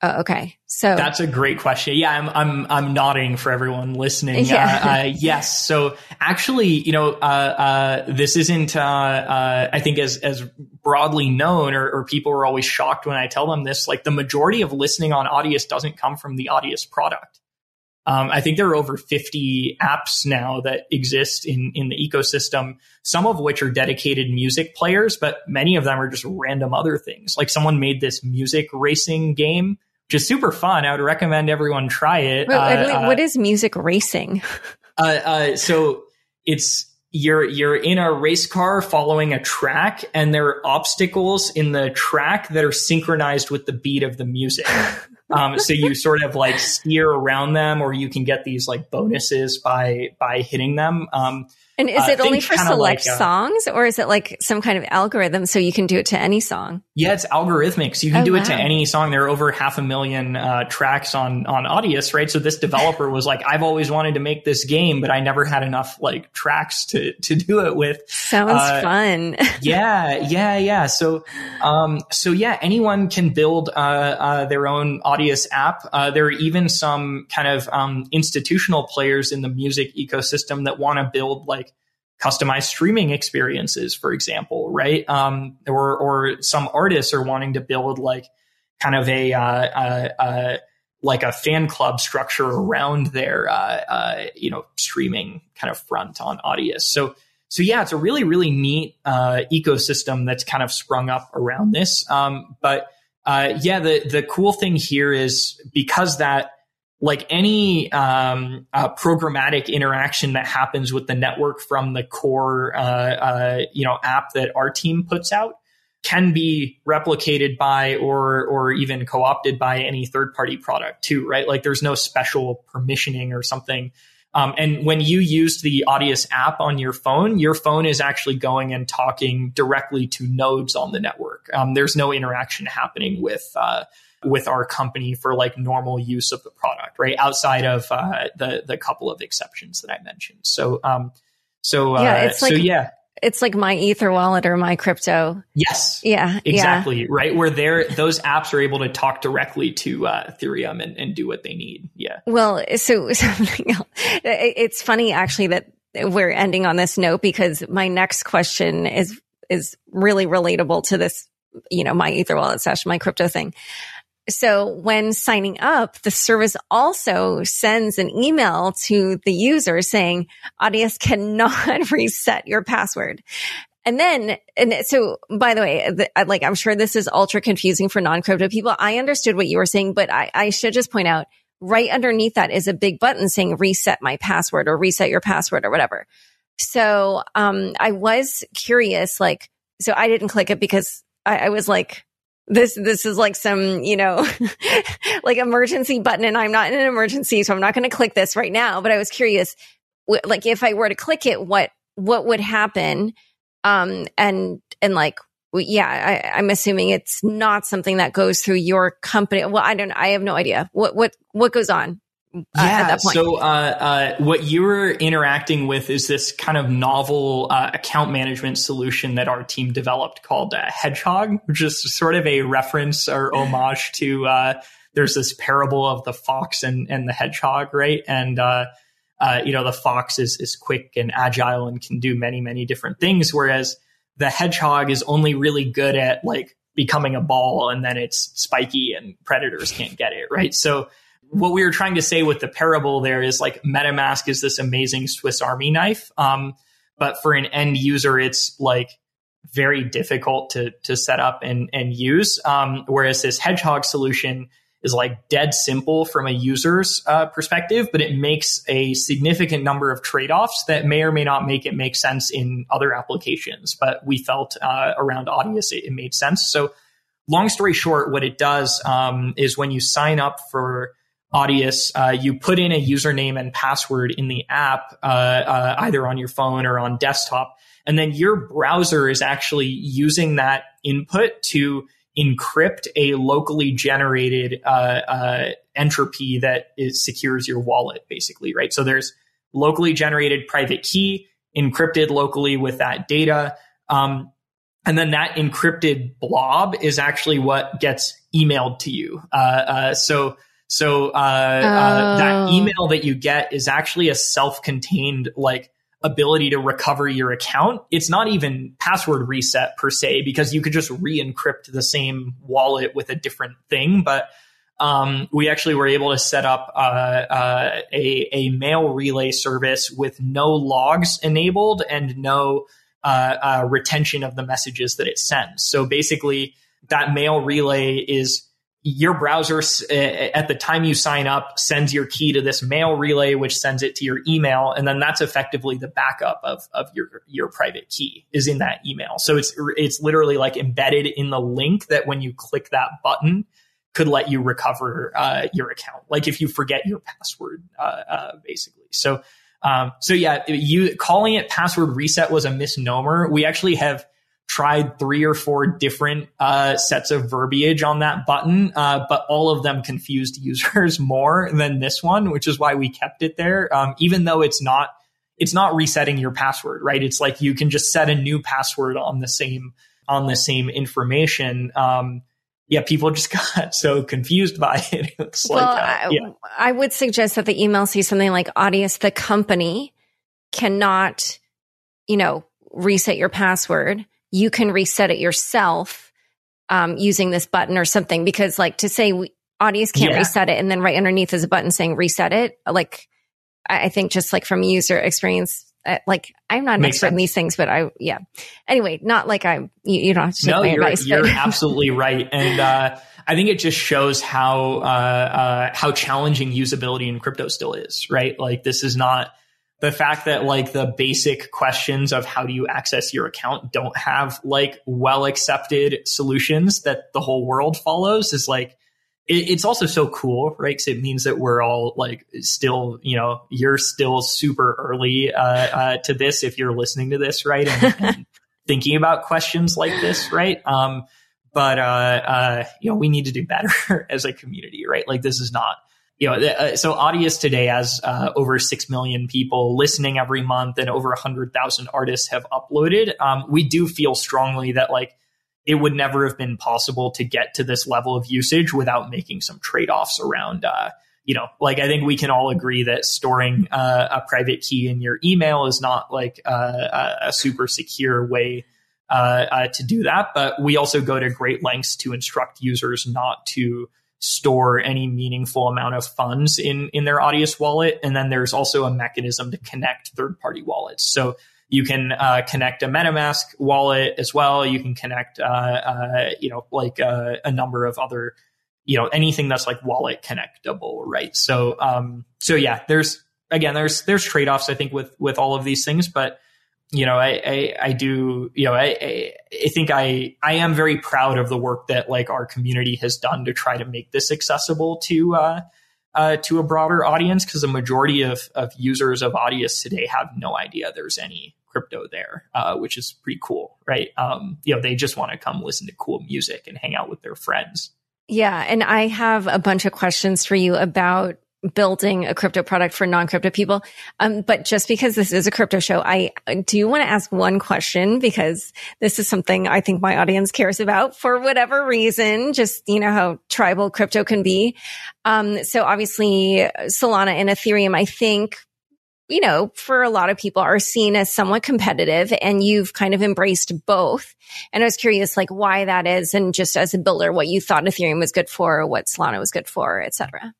Oh, okay. So that's a great question. Yeah, I'm I'm I'm nodding for everyone listening. Yeah. Uh, uh, yes. So actually, you know, uh, uh this isn't uh, uh, I think as as broadly known, or, or, people are always shocked when I tell them this. Like the majority of listening on Audius doesn't come from the Audius product. Um, I think there are over 50 apps now that exist in in the ecosystem. Some of which are dedicated music players, but many of them are just random other things. Like someone made this music racing game which is super fun. I would recommend everyone try it. Wait, uh, what is music racing? uh, uh, so it's you're you're in a race car following a track, and there are obstacles in the track that are synchronized with the beat of the music. Um, so you sort of like steer around them, or you can get these like bonuses by by hitting them. Um, and is uh, it only for select like, uh, songs or is it like some kind of algorithm so you can do it to any song? Yeah, it's algorithmic. So you can oh, do wow. it to any song. There are over half a million uh, tracks on on Audius, right? So this developer was like, I've always wanted to make this game, but I never had enough like tracks to to do it with. Sounds uh, fun. yeah, yeah, yeah. So um so yeah, anyone can build uh, uh their own Audius app. Uh, there are even some kind of um, institutional players in the music ecosystem that want to build like customized streaming experiences, for example, right? Um, or or some artists are wanting to build like kind of a uh, uh, uh, like a fan club structure around their uh, uh, you know streaming kind of front on Audius. So so yeah, it's a really really neat uh, ecosystem that's kind of sprung up around this. Um, but yeah, the the cool thing here is because that like any um, uh, programmatic interaction that happens with the network from the core uh, uh, you know app that our team puts out can be replicated by or or even co-opted by any third party product too right like there's no special permissioning or something um, and when you use the Audius app on your phone, your phone is actually going and talking directly to nodes on the network. Um, there's no interaction happening with uh, with our company for like normal use of the product, right? Outside of uh, the the couple of exceptions that I mentioned. So, um, so uh, yeah, it's like, so yeah, it's like MyEtherWallet or MyCrypto. Yes. Yeah. Exactly. Yeah. Right. Where they're, those apps are able to talk directly to uh, Ethereum and, and do what they need. Yeah. Well, so something else. It's funny actually that we're ending on this note because my next question is, is really relatable to this, you know, MyEtherWallet session, MyCrypto thing. So when signing up, the service also sends an email to the user saying Audius cannot reset your password. And then, and so by the way, the, like I'm sure this is ultra confusing for non-crypto people. I understood what you were saying, but I, I should just point out right underneath that is a big button saying reset my password or reset your password or whatever. So, um, I was curious, like, so I didn't click it because I, I was like, this this is like some you know like emergency button and i'm not in an emergency so i'm not going to click this right now but i was curious like if i were to click it what what would happen? Um and and like yeah I, i'm assuming it's not something that goes through your company. Well i don't i have no idea. What what what goes on uh, yeah. So, uh, uh, what you're interacting with is this kind of novel uh, account management solution that our team developed called uh, Hedgehog, which is sort of a reference or homage to uh, there's this parable of the fox and, and the hedgehog, right? And you know, the fox is is quick and agile and can do many many different things, whereas the hedgehog is only really good at like becoming a ball and then it's spiky and predators can't get it, right? So what we were trying to say with the parable there is like MetaMask is this amazing Swiss Army knife. Um, but for an end user, it's like very difficult to to set up and and use. Um, whereas this Hedgehog solution is like dead simple from a user's uh, perspective, but it makes a significant number of trade offs that may or may not make it make sense in other applications. But we felt uh, around Audius it, it, made sense. So, long story short, what it does um, is when you sign up for Audius, uh, you put in a username and password in the app, uh, uh, either on your phone or on desktop, and then your browser is actually using that input to encrypt a locally generated uh, uh, entropy that is, secures your wallet, basically, right? So there's locally generated private key encrypted locally with that data. Um, and then that encrypted blob is actually what gets emailed to you. Uh, so so uh, uh, that oh. email that you get is actually a self-contained like ability to recover your account. It's not even password reset per se because you could just re-encrypt the same wallet with a different thing. But um, we actually were able to set up uh, uh, a, a mail relay service with no logs enabled and no uh, uh retention of the messages that it sends. So basically, that mail relay is your browser uh, at the time you sign up sends your key to this mail relay which sends it to your email and then that's effectively the backup of, of your your private key is in that email. So it's it's literally like embedded in the link that when you click that button could let you recover uh, your account like if you forget your password uh, uh basically. So um, so yeah you calling it password reset was a misnomer. We actually have tried three or four different uh, sets of verbiage on that button, uh, but all of them confused users more than this one, which is why we kept it there. Um, even though it's not, it's not resetting your password, right? It's like you can just set a new password on the same on the same information. Um, yeah, people just got so confused by it. It's well, like, uh, yeah. I, I would suggest that the email say something like Audius, the company cannot, you know, reset your password you can reset it yourself um, using this button or something. Because like to say we, Audius can't yeah. reset it and then right underneath is a button saying reset it. Like I, I think just like from user experience, uh, like I'm not an Makes expert sense. in these things, but I yeah. Anyway, not like I'm you, you don't have to take no, my you're, advice. You're absolutely right, and uh, I think it just shows how uh, uh, how challenging usability in crypto still is. Right, like this is not the fact that like the basic questions of how do you access your account don't have like well accepted solutions that the whole world follows is like it, it's also so cool right? Because it means that we're all like still you know you're still super early uh, uh, to this if you're listening to this right? And, and thinking about questions like this right? Um, but uh, uh you know we need to do better as a community right? Like this is not you know, uh, so Audius today has uh, over six million people listening every month, and over a hundred thousand artists have uploaded. Um, we do feel strongly that like it would never have been possible to get to this level of usage without making some trade offs around. Uh, you know, like I think we can all agree that storing uh, a private key in your email is not like uh, a super secure way to do that. But we also go to great lengths to instruct users not to store any meaningful amount of funds in in their Audius wallet. And then there's also a mechanism to connect third party wallets. So you can uh, connect a MetaMask wallet as well. You can connect, uh, uh, you know, like uh, a number of other, you know, anything that's like wallet connectable, right? So, um, so yeah, there's again, there's there's trade offs I think with with all of these things, but you know, I, I, I do, you know, I, I think I, I am very proud of the work that like our community has done to try to make this accessible to, uh, uh, to a broader audience because the majority of, of users of Audius today have no idea there's any crypto there, uh, which is pretty cool, right? Um, you know, they just want to come listen to cool music and hang out with their friends. Yeah. And I have a bunch of questions for you about building a crypto product for non-crypto people. Um, but just because this is a crypto show, I do want to ask one question because this is something I think my audience cares about for whatever reason. Just, you know, how tribal crypto can be. Um, so obviously Solana and Ethereum, I think, you know, for a lot of people are seen as somewhat competitive and you've kind of embraced both. And I was curious, like, why that is and just as a builder, what you thought Ethereum was good for, what Solana was good for, et cetera.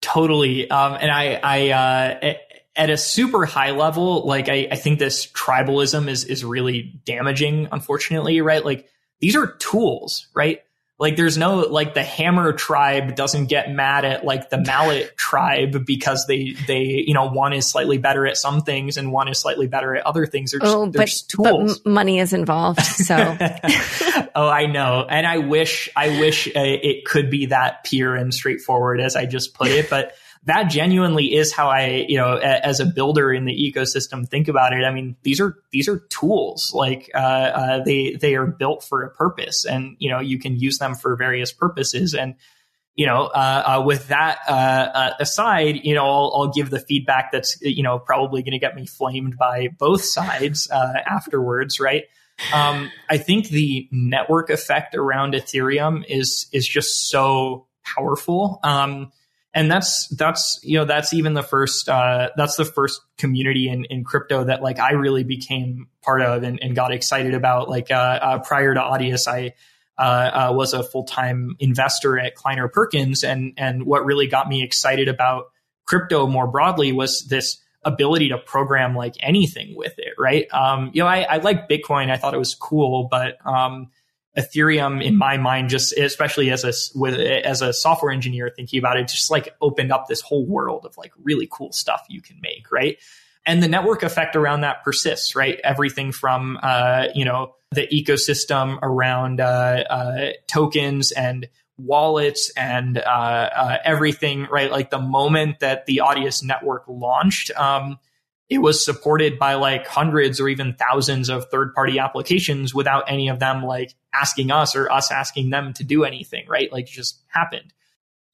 Totally. Um, and I, I, uh, at a super high level, like I, I think this tribalism is, is really damaging, unfortunately, right? Like these are tools, right? Like there's no like the hammer tribe doesn't get mad at like the mallet tribe because they they you know one is slightly better at some things and one is slightly better at other things. There's, oh but, tools. but money is involved so. Oh i know. And i wish i wish uh, it could be that pure and straightforward as i just put it but that genuinely is how I, you know, as a builder in the ecosystem, think about it. I mean, these are these are tools. Like uh, uh, they they are built for a purpose, and you know you can use them for various purposes. And you know, uh, uh with that uh, uh, aside, you know, I'll, I'll, give the feedback that's you know probably going to get me flamed by both sides afterwards, right? Um, I think the network effect around Ethereum is is just so powerful. Um, and that's that's you know that's even the first uh, that's the first community in, in crypto that like I really became part of and, and got excited about. Like uh, uh, prior to Audius, I uh, uh, was a full time investor at Kleiner Perkins, and and what really got me excited about crypto more broadly was this ability to program like anything with it. Right? Um, you know, I, I like Bitcoin. I thought it was cool, but um, Ethereum, in my mind, just especially as a with as a software engineer thinking about it, just like opened up this whole world of like really cool stuff you can make, right? And the network effect around that persists, right? Everything from uh, you know the ecosystem around uh, uh, tokens and wallets and uh, uh, everything, right? Like the moment that the Audius network launched, um, it was supported by like hundreds or even thousands of third party applications without any of them like asking us or us asking them to do anything, right? Like it just happened.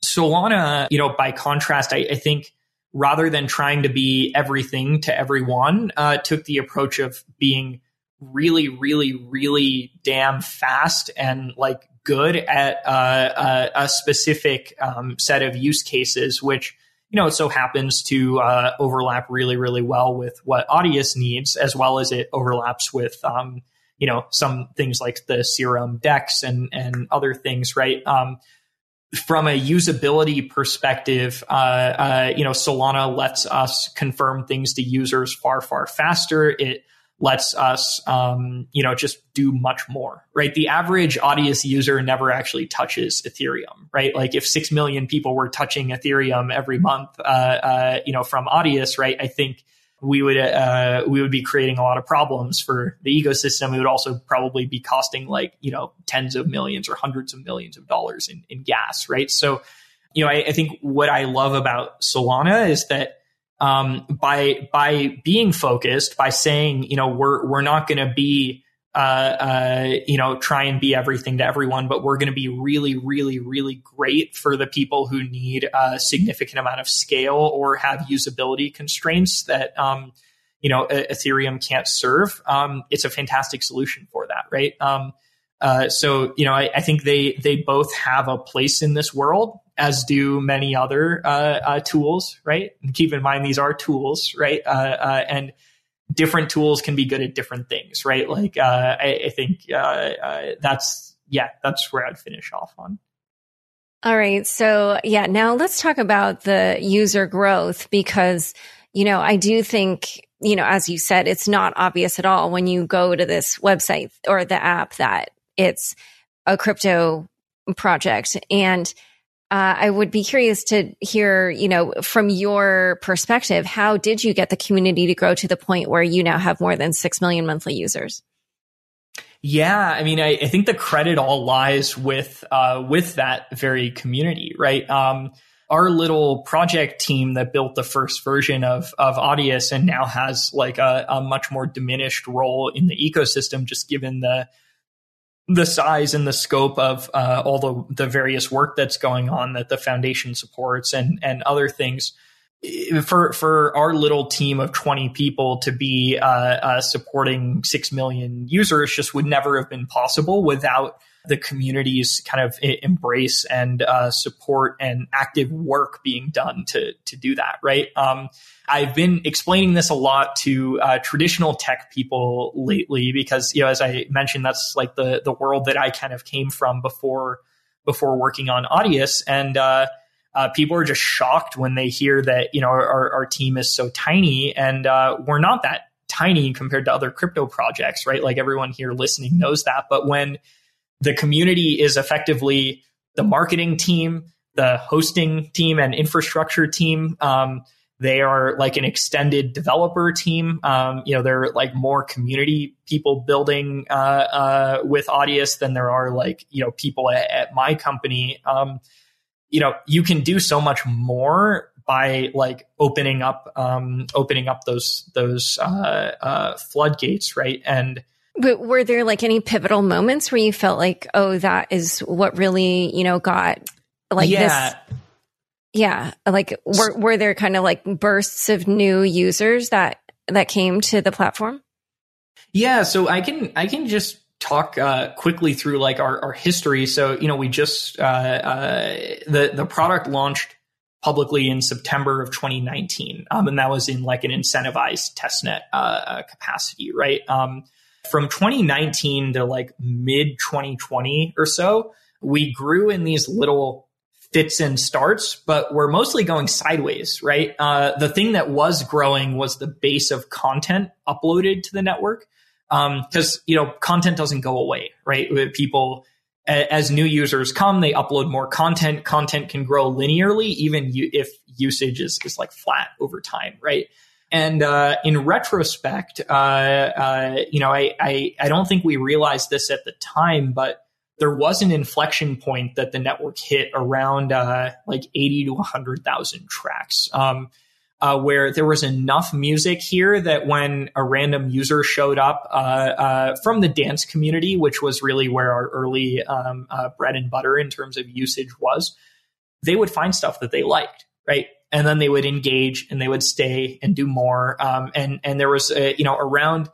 Solana, you know, by contrast, I, I think rather than trying to be everything to everyone, uh, took the approach of being really, really, really damn fast and like good at uh, a, a, specific um, set of use cases, which you know, it so happens to uh, overlap really, really well with what Audius needs, as well as it overlaps with, um, you know, some things like the Serum DEX and and other things, right? Um, from a usability perspective, uh, uh, you know, Solana lets us confirm things to users far, far faster. It lets us, um, you know, just do much more, right? The average Audius user never actually touches Ethereum, right? Like if 6 million people were touching Ethereum every month, uh, uh, you know, from Audius, right? I think we would, uh, we would be creating a lot of problems for the ecosystem. It would also probably be costing like, you know, tens of millions or hundreds of millions of dollars in, in gas, right? So, you know, I, I think what I love about Solana is that um, by by being focused, by saying, you know, we're we're not going to be, uh, uh, you know, try and be everything to everyone, but we're going to be really, really, really great for the people who need a significant amount of scale or have usability constraints that, um, you know, Ethereum can't serve. Um, it's a fantastic solution for that, right? Um, uh, so you know, I, I, think they they both have a place in this world, as do many other uh, uh, tools, right? And keep in mind these are tools, right? Uh, uh, and different tools can be good at different things, right? Like I, I, think that's yeah, that's where I'd finish off on. All right, so yeah, now let's talk about the user growth because you know I do think you know, as you said, it's not obvious at all when you go to this website or the app that it's a crypto project. And uh, I would be curious to hear, you know, from your perspective, how did you get the community to grow to the point where you now have more than 6 million monthly users? Yeah, I mean, I, I think the credit all lies with uh, with that very community, right? Um, our little project team that built the first version of of Audius and now has like a, a much more diminished role in the ecosystem, just given the the size and the scope of uh, all the, the various work that's going on that the foundation supports and and other things. For for our little team of 20 people to be uh, uh, supporting 6 million users just would never have been possible without the community's kind of embrace and uh, support and active work being done to to do that right? Um, I've been explaining this a lot to uh, traditional tech people lately because, you know, as I mentioned, that's like the the world that I kind of came from before before working on Audius, and uh, uh, people are just shocked when they hear that you know our, our team is so tiny, and uh, we're not that tiny compared to other crypto projects, right? Like everyone here listening knows that, but when the community is effectively the marketing team, the hosting team, and infrastructure team. Um, they are like an extended developer team. Um, you know, they're like more community people building uh, uh, with Audius than there are like you know people at, at my company. Um, you know, you can do so much more by like opening up um, opening up those those uh, uh, floodgates, right? And but were there like any pivotal moments where you felt like, oh, that is what really you know got like yeah. this yeah. Like were were there kind of like bursts of new users that that came to the platform? Yeah, so I can I can just talk uh, quickly through like our, our history. So you know, we just uh, uh, the the product launched publicly in September of 2019, um, and that was in like an incentivized testnet uh, uh, capacity, right? Um, from 2019 to like mid 2020 or so, we grew in these little fits and starts, but we're mostly going sideways, right? Uh, the thing that was growing was the base of content uploaded to the network. Because, um, you know, content doesn't go away, right? People, as new users come, they upload more content. Content can grow linearly, even if usage is, is like flat over time, right? And uh, in retrospect, uh, uh, you know, I, I, I don't think we realized this at the time, but there was an inflection point that the network hit around uh, like 80 to 100,000 tracks, um, uh, where there was enough music here that when a random user showed up uh, uh from the dance community, which was really where our early um, uh, bread and butter in terms of usage was, they would find stuff that they liked, right? And then they would engage and they would stay and do more. Um, and and there was a, you know around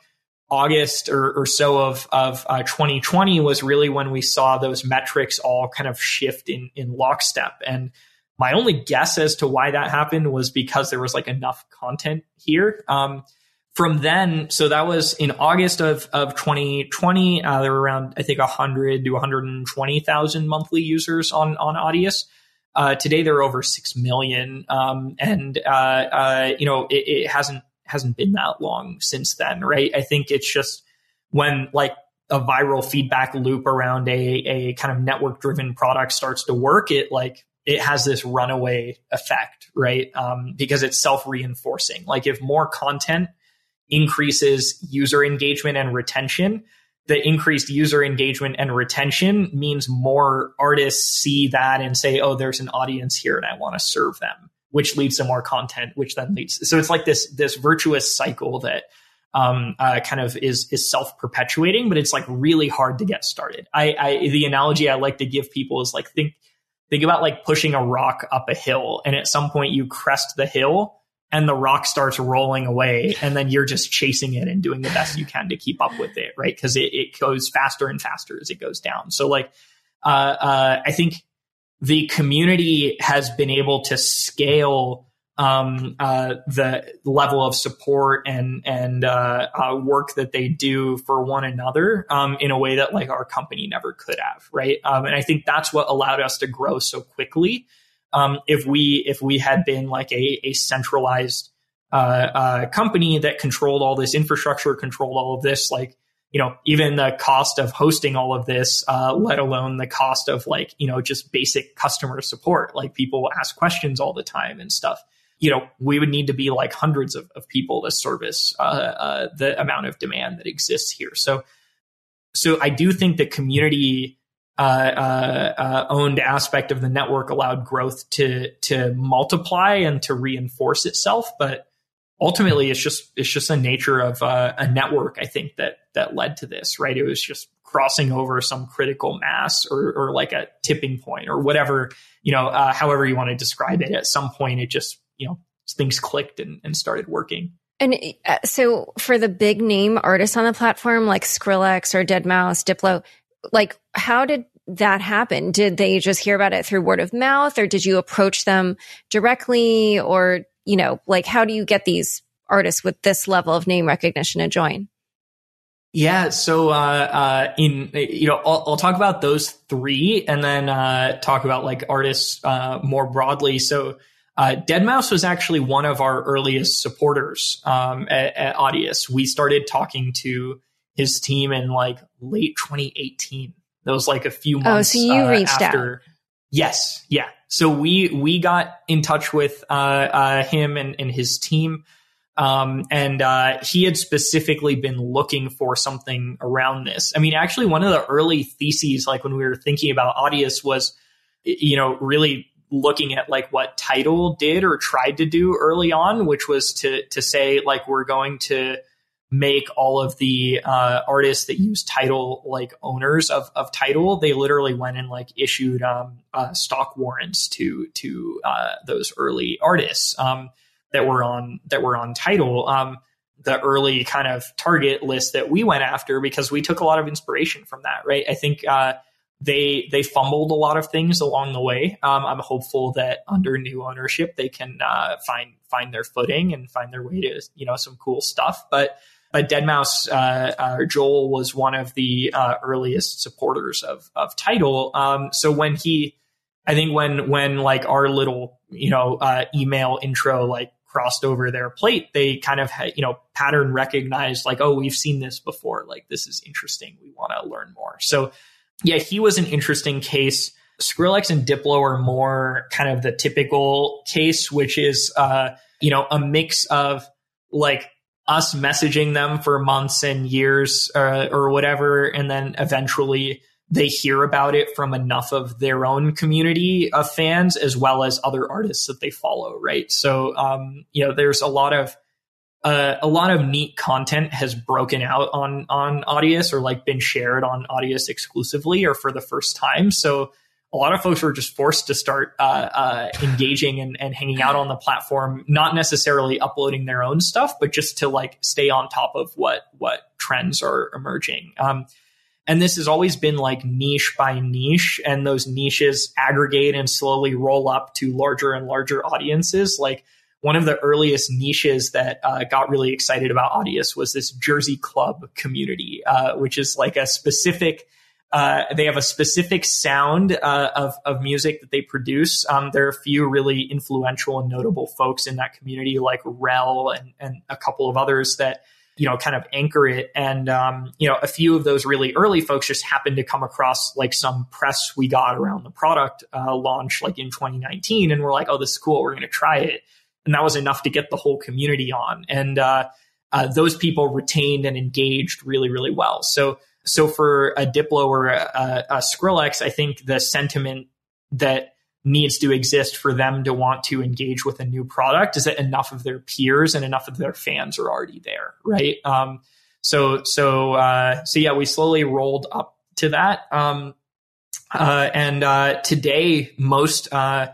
August or, or so of, of uh, 2020 was really when we saw those metrics all kind of shift in, in lockstep. And my only guess as to why that happened was because there was like enough content here. Um, from then, so that was in August of, of 2020, uh, there were around, I think, 100 to 120,000 monthly users on, on Audius. Uh, today, there are over 6 million. Um, and, uh, uh you know, it, it hasn't hasn't been that long since then, right? I think it's just when like a viral feedback loop around a, a kind of network driven product starts to work, it like it has this runaway effect, right? Um, because it's self reinforcing. Like if more content increases user engagement and retention, the increased user engagement and retention means more artists see that and say, oh, there's an audience here and I want to serve them which leads to more content, which then leads. So it's like this this virtuous cycle that um, uh, kind of is is self perpetuating, but it's like really hard to get started. I, I the analogy I like to give people is like think think about like pushing a rock up a hill, and at some point you crest the hill. And the rock starts rolling away, and then you're just chasing it and doing the best you can to keep up with it, right? Because it, it goes faster and faster as it goes down. So, like, uh, uh, I think the community has been able to scale um, uh, the level of support and and uh, uh, work that they do for one another um, in a way that like our company never could have, right? Um, and I think that's what allowed us to grow so quickly. Um, if we if we had been like a, a centralized uh, uh, company that controlled all this infrastructure, controlled all of this, like you know, even the cost of hosting all of this, uh, let alone the cost of like, you know, just basic customer support. Like people ask questions all the time and stuff. You know, we would need to be like hundreds of, of people to service uh, uh, the amount of demand that exists here. So, so I do think the community uh, uh, uh, owned aspect of the network allowed growth to to multiply and to reinforce itself, but ultimately it's just it's just a nature of uh, a network i think that that led to this right? It was just crossing over some critical mass or, or like a tipping point or whatever you know uh, however you want to describe it. At some point it just you know things clicked and, and started working. And uh, so for the big name artists on the platform like skrillex or deadmau5 diplo like how did that happen? Did they just hear about it through word of mouth or did you approach them directly or you know, like how do you get these artists with this level of name recognition to join? Yeah, so uh, uh, in you know, I'll, I'll, talk about those three, and then uh, talk about like artists uh, more broadly. So, uh, deadmau5 was actually one of our earliest supporters um, at, at Audius. We started talking to his team in like late 2018, That was like a few months. Oh, so you uh, reached after, out. Yes, yeah. So we we got in touch with uh, uh, him and, and his team, um, and uh, he had specifically been looking for something around this. I mean, actually, one of the early theses, like when we were thinking about Audius, was you know really looking at like what Tidal did or tried to do early on, which was to to say like we're going to make all of the uh, artists that use Tidal like owners of, of Tidal they literally went and like issued um, uh, stock warrants to to uh, those early artists um, that were on that were on Tidal. Um, the early kind of target list that we went after because we took a lot of inspiration from that right? I think uh, they they fumbled a lot of things along the way. Um, i'm hopeful that under new ownership they can uh, find find their footing and find their way to you know some cool stuff. But but Deadmau5, uh, uh, Joel was one of the uh, earliest supporters of of Tidal. Um, so when he, I think when when like our little you know uh, email intro like crossed over their plate, they kind of you know pattern recognized like oh we've seen this before like this is interesting we want to learn more. So yeah, he was an interesting case. Skrillex and Diplo are more kind of the typical case, which is uh, you know a mix of like us messaging them for months and years uh, or whatever, and then eventually they hear about it from enough of their own community of fans as well as other artists that they follow, right? So, um, you know, there's a lot of uh, a lot of neat content has broken out on on Audius or like been shared on Audius exclusively or for the first time. So a lot of folks were just forced to start uh, uh, engaging and, and, hanging out on the platform, not necessarily uploading their own stuff, but just to like stay on top of what what trends are emerging. Um, and this has always been like niche by niche, and those niches aggregate and slowly roll up to larger and larger audiences. Like one of the earliest niches that uh, got really excited about Audius was this Jersey Club community, uh, which is like a specific uh, they have a specific sound uh, of, of music that they produce. Um, there are a few really influential and notable folks in that community, like Rel and, and a couple of others that you know kind of anchor it. And um, you know, a few of those really early folks just happened to come across like some press we got around the product uh, launch, like in 2019, and we're like, oh, this is cool. We're going to try it, and that was enough to get the whole community on. And uh, uh, those people retained and engaged really, really well. So so for a Diplo or a, a, Skrillex, I think the sentiment that needs to exist for them to want to engage with a new product is that enough of their peers and enough of their fans are already there, right? Um, so so uh, so yeah, we slowly rolled up to that, um, uh, and uh, today most uh,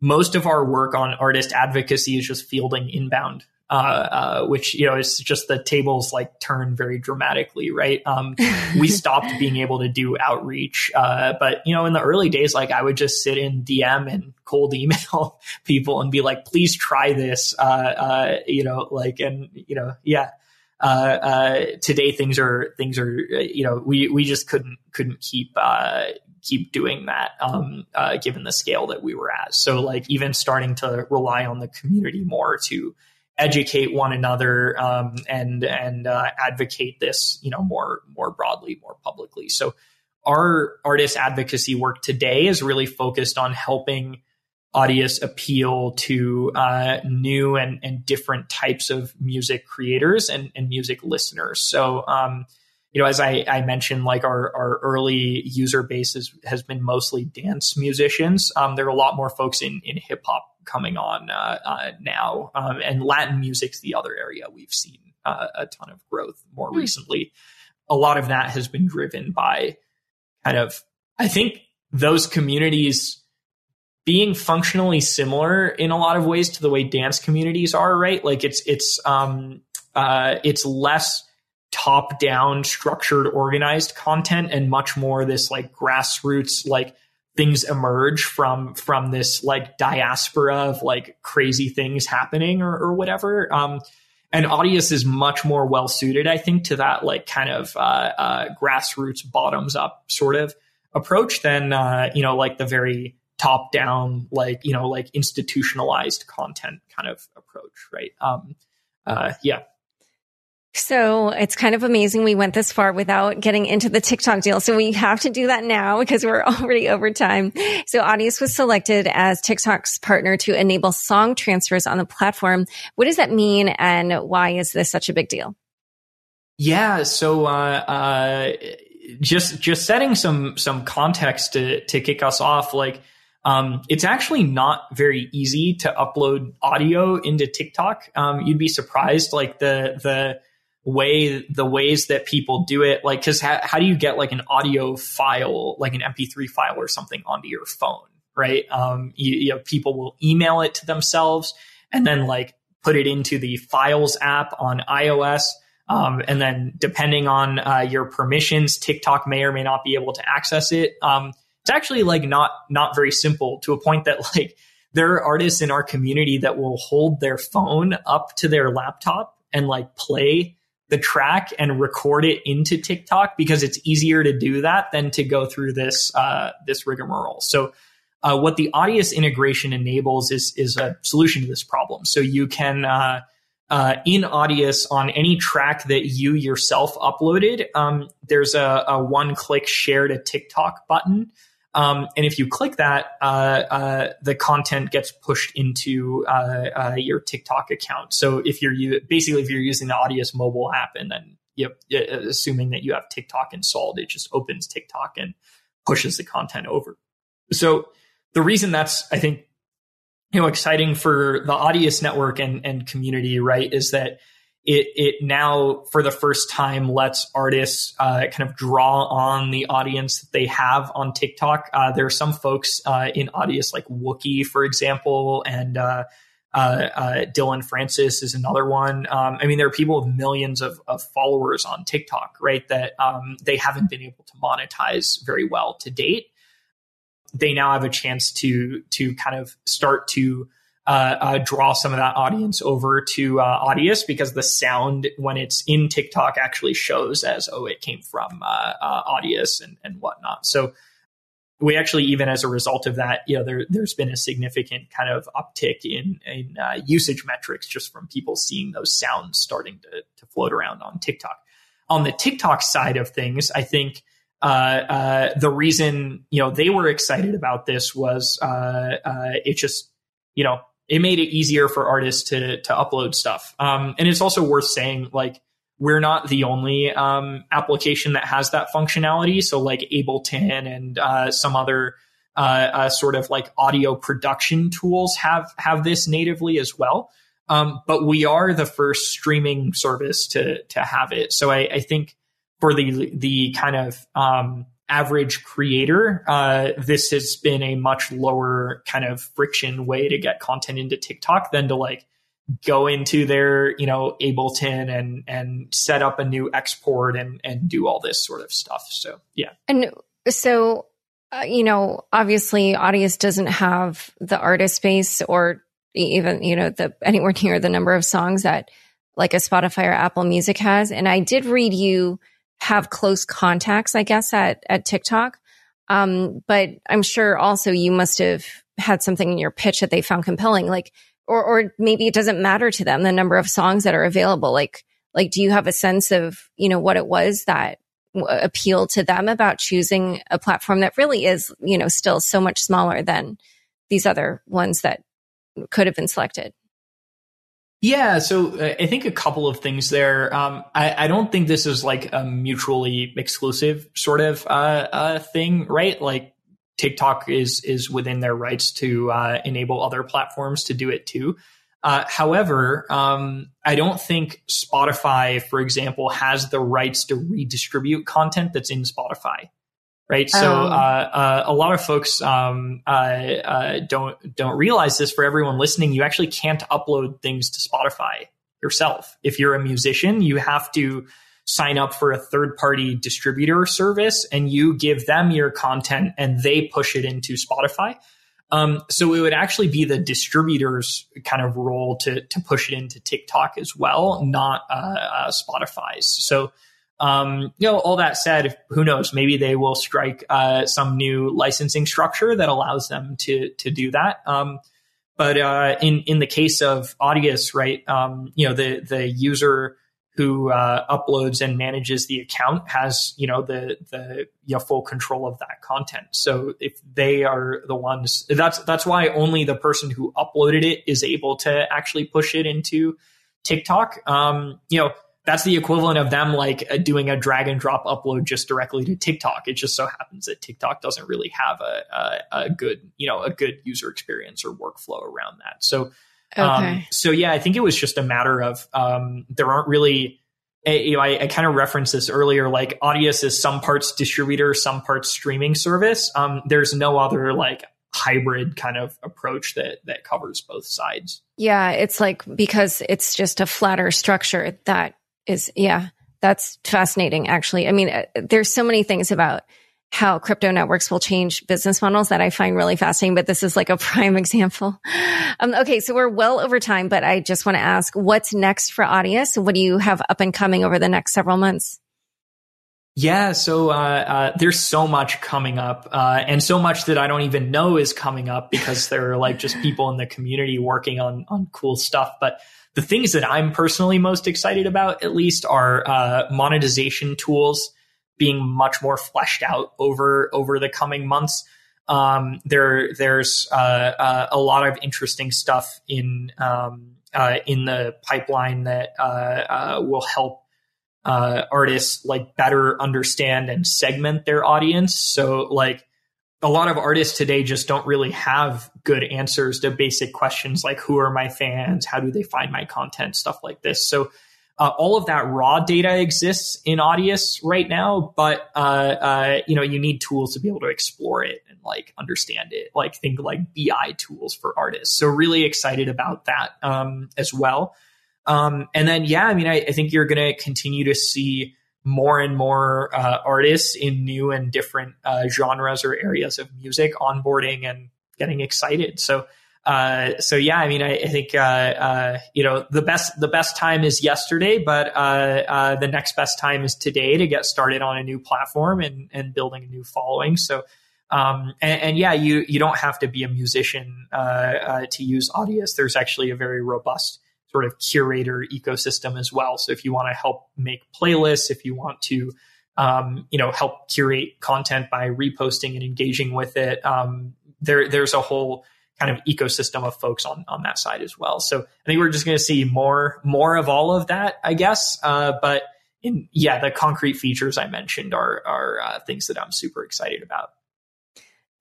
most of our work on artist advocacy is just fielding inbound uh, uh, which you know is just the tables like turn very dramatically, right? Um, we stopped being able to do outreach, uh, but you know in the early days, like I would just sit in DM and cold email people and be like, "Please try this," uh, uh, you know, like and you know, yeah. Uh, today things are things are you know we we just couldn't couldn't keep keep doing that um, uh, given the scale that we were at. So like even starting to rely on the community more to educate one another um, and and uh, advocate this you know more more broadly more publicly so our artist advocacy work today is really focused on helping Audius appeal to uh, new and, and different types of music creators and, and music listeners so um, you know, as I, I, mentioned, like our, our early user base is, has been mostly dance musicians. Um, there are a lot more folks in, in hip hop coming on uh, uh, now. Um, and Latin music's the other area we've seen uh, a ton of growth more mm. recently. A lot of that has been driven by kind of, I think those communities being functionally similar in a lot of ways to the way dance communities are, right? Like it's, it's, um, uh, it's less top down structured organized content and much more this like grassroots like things emerge from from this like diaspora of like crazy things happening or, or whatever. Um, and Audius is much more well suited, I think, to that like kind of uh, uh, grassroots, bottoms up sort of approach than uh, you know like the very top down, like you know like institutionalized content kind of approach, right? Um, uh, yeah. So it's kind of amazing we went this far without getting into the TikTok deal. So we have to do that now because we're already over time. So Audius was selected as TikTok's partner to enable song transfers on the platform. What does that mean and why is this such a big deal? Yeah. So, uh, uh, just, just setting some, some context to, to kick us off, like, um, it's actually not very easy to upload audio into TikTok. Um, you'd be surprised, like the the way the ways that people do it. Like because ha- how do you get like an audio file like an mp3 file or something onto your phone right? Um you, you know people will email it to themselves and then like put it into the files app on ios. Um, and then depending on uh, your permissions tiktok may or may not be able to access it. Um, it's actually like not not very simple to a point that like there are artists in our community that will hold their phone up to their laptop and like play the track and record it into TikTok because it's easier to do that than to go through this uh, this rigmarole. So, uh, what the Audius integration enables is is a solution to this problem. So you can uh, uh in Audius on any track that you yourself uploaded, um, there's a, a one click share to TikTok button. Um, and if you click that, uh, uh, the content gets pushed into uh, uh your TikTok account. So if you're basically if you're using the Audius mobile app, and then you uh, assuming that you have TikTok installed, it just opens TikTok and pushes the content over. So the reason that's I think you know exciting for the Audius network and and community, right, is that it it now for the first time lets artists uh, kind of draw on the audience that they have on TikTok. Uh, there are some folks uh, in Audius like Wookie, for example, and uh, uh, uh, Dillon Francis is another one. Um, I mean, there are people with millions of, of followers on TikTok, right? That um, they haven't been able to monetize very well to date. They now have a chance to to kind of start to uh, uh, draw some of that audience over to uh, Audius because the sound when it's in TikTok actually shows as oh it came from uh, uh, Audius and, and whatnot. So we actually even as a result of that, you know, there there's been a significant kind of uptick in in uh, usage metrics just from people seeing those sounds starting to to float around on TikTok. On the TikTok side of things, I think. the reason you know they were excited about this was it just you know it made it easier for artists to to upload stuff. Um, and it's also worth saying, like, we're not the only um, application that has that functionality. So, like Ableton and uh, some other uh, uh, sort of like audio production tools have have this natively as well. Um, but we are the first streaming service to to have it. So I, I think for the the kind of um, average creator, uh, this has been a much lower kind of friction way to get content into TikTok than to like go into their, you know, Ableton and and set up a new export and and do all this sort of stuff. So yeah. And so uh, you know, obviously Audius doesn't have the artist base or even, you know, the anywhere near the number of songs that like a Spotify or Apple Music has. And I did read you have close contacts, I guess, at, at TikTok. Um, but I'm sure also you must have had something in your pitch that they found compelling, like, or, or maybe it doesn't matter to them the number of songs that are available. Like, like, do you have a sense of, you know, what it was that w- appealed to them about choosing a platform that really is, you know, still so much smaller than these other ones that could have been selected? Yeah, so uh, I think a couple of things there. Um, I, I, don't think this is like a mutually exclusive sort of uh, uh, thing, right? Like TikTok is is within their rights to uh, enable other platforms to do it too. Uh, however, um, I don't think Spotify, for example, has the rights to redistribute content that's in Spotify right? So um, uh, uh, a lot of folks um, uh, uh, don't don't realize this. For everyone listening, you actually can't upload things to Spotify yourself. If you're a musician, you have to sign up for a third party distributor service, and you give them your content, and they push it into Spotify. Um, so it would actually be the distributor's kind of role to to push it into TikTok as well, not uh, uh, Spotify's. So um, you know, all that said, who knows? Maybe they will strike uh, some new licensing structure that allows them to to do that. Um, but uh, in in the case of Audius, right? Um, you know, the the user who uh, uploads and manages the account has you know the the you know, full control of that content. So if they are the ones, that's that's why only the person who uploaded it is able to actually push it into TikTok. Um, you know that's the equivalent of them like uh, doing a drag and drop upload just directly to TikTok. It just so happens that TikTok doesn't really have a, a, a good, you know, a good user experience or workflow around that. So, um, okay. um, so yeah, I think it was just a matter of um, there aren't really. You know, I, I kind of referenced this earlier. Like, Audius is some parts distributor, some parts streaming service. Um, there's no other like hybrid kind of approach that that covers both sides. Yeah, it's like because it's just a flatter structure that is, yeah, that's fascinating, actually. I mean, uh, there's so many things about how crypto networks will change business models that I find really fascinating, but this is like a prime example. Um, okay. So we're well over time, but I just want to ask what's next for Audius? What do you have up and coming over the next several months? Yeah, so uh, uh, there's so much coming up, uh, and so much that I don't even know is coming up because there are like just people in the community working on on cool stuff. But the things that I'm personally most excited about, at least, are uh, monetization tools being much more fleshed out over over the coming months. Um, there, there's uh, uh, a lot of interesting stuff in um, uh, in the pipeline that uh, uh, will help artists like better understand and segment their audience. So, like a lot of artists today just don't really have good answers to basic questions like who are my fans how do they find my content stuff like this so uh, all of that raw data exists in Audius right now, but uh, uh, you know you need tools to be able to explore it and like understand it. Like think like BI tools for artists. So really excited about that um, as well. Um, and then yeah, I mean I, I think you're going to continue to see more and more uh, artists in new and different uh, genres or areas of music onboarding and getting excited. So, uh, so yeah, I mean, I, I think uh, uh, you know the best the best time is yesterday, but uh, the next best time is today to get started on a new platform and and building a new following. So. Um, and, and, yeah, you you don't have to be a musician to use Audius. There's actually a very robust sort of curator ecosystem as well. So if you want to help make playlists, if you want to, um, you know, help curate content by reposting and engaging with it, um, there there's a whole kind of ecosystem of folks on on that side as well. So I think we're just going to see more more of all of that, I guess. Uh, but in yeah, the concrete features I mentioned are are uh, things that I'm super excited about.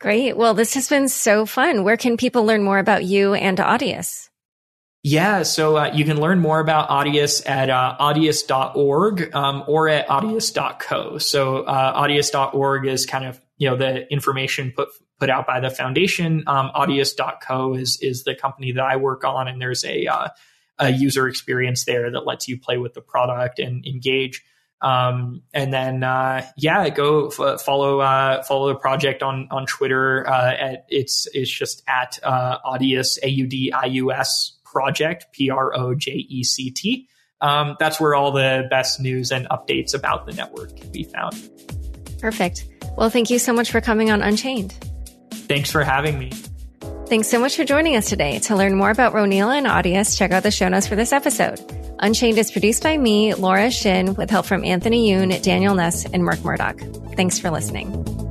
Great. Well, this has been so fun. Where can people learn more about you and Audius? Yeah, so uh, you can learn more about Audius at uh, audius.org um, or at audius.co. So uh, audius.org is kind of you know the information put put out by the foundation. Um, audius.co is is the company that I work on, and there's a uh, a user experience there that lets you play with the product and engage. Um, and then uh, yeah, go f- follow uh, follow the project on on Twitter. Uh, at it's it's just at Audius A U D I U S project, P R O J E C T. Um, that's where all the best news and updates about the network can be found. Perfect. Well, thank you so much for coming on Unchained. Thanks for having me. Thanks so much for joining us today. To learn more about Roneil and Audius, check out the show notes for this episode. Unchained is produced by me, Laura Shin, with help from Anthony Yoon, Daniel Ness, and Mark Murdock. Thanks for listening.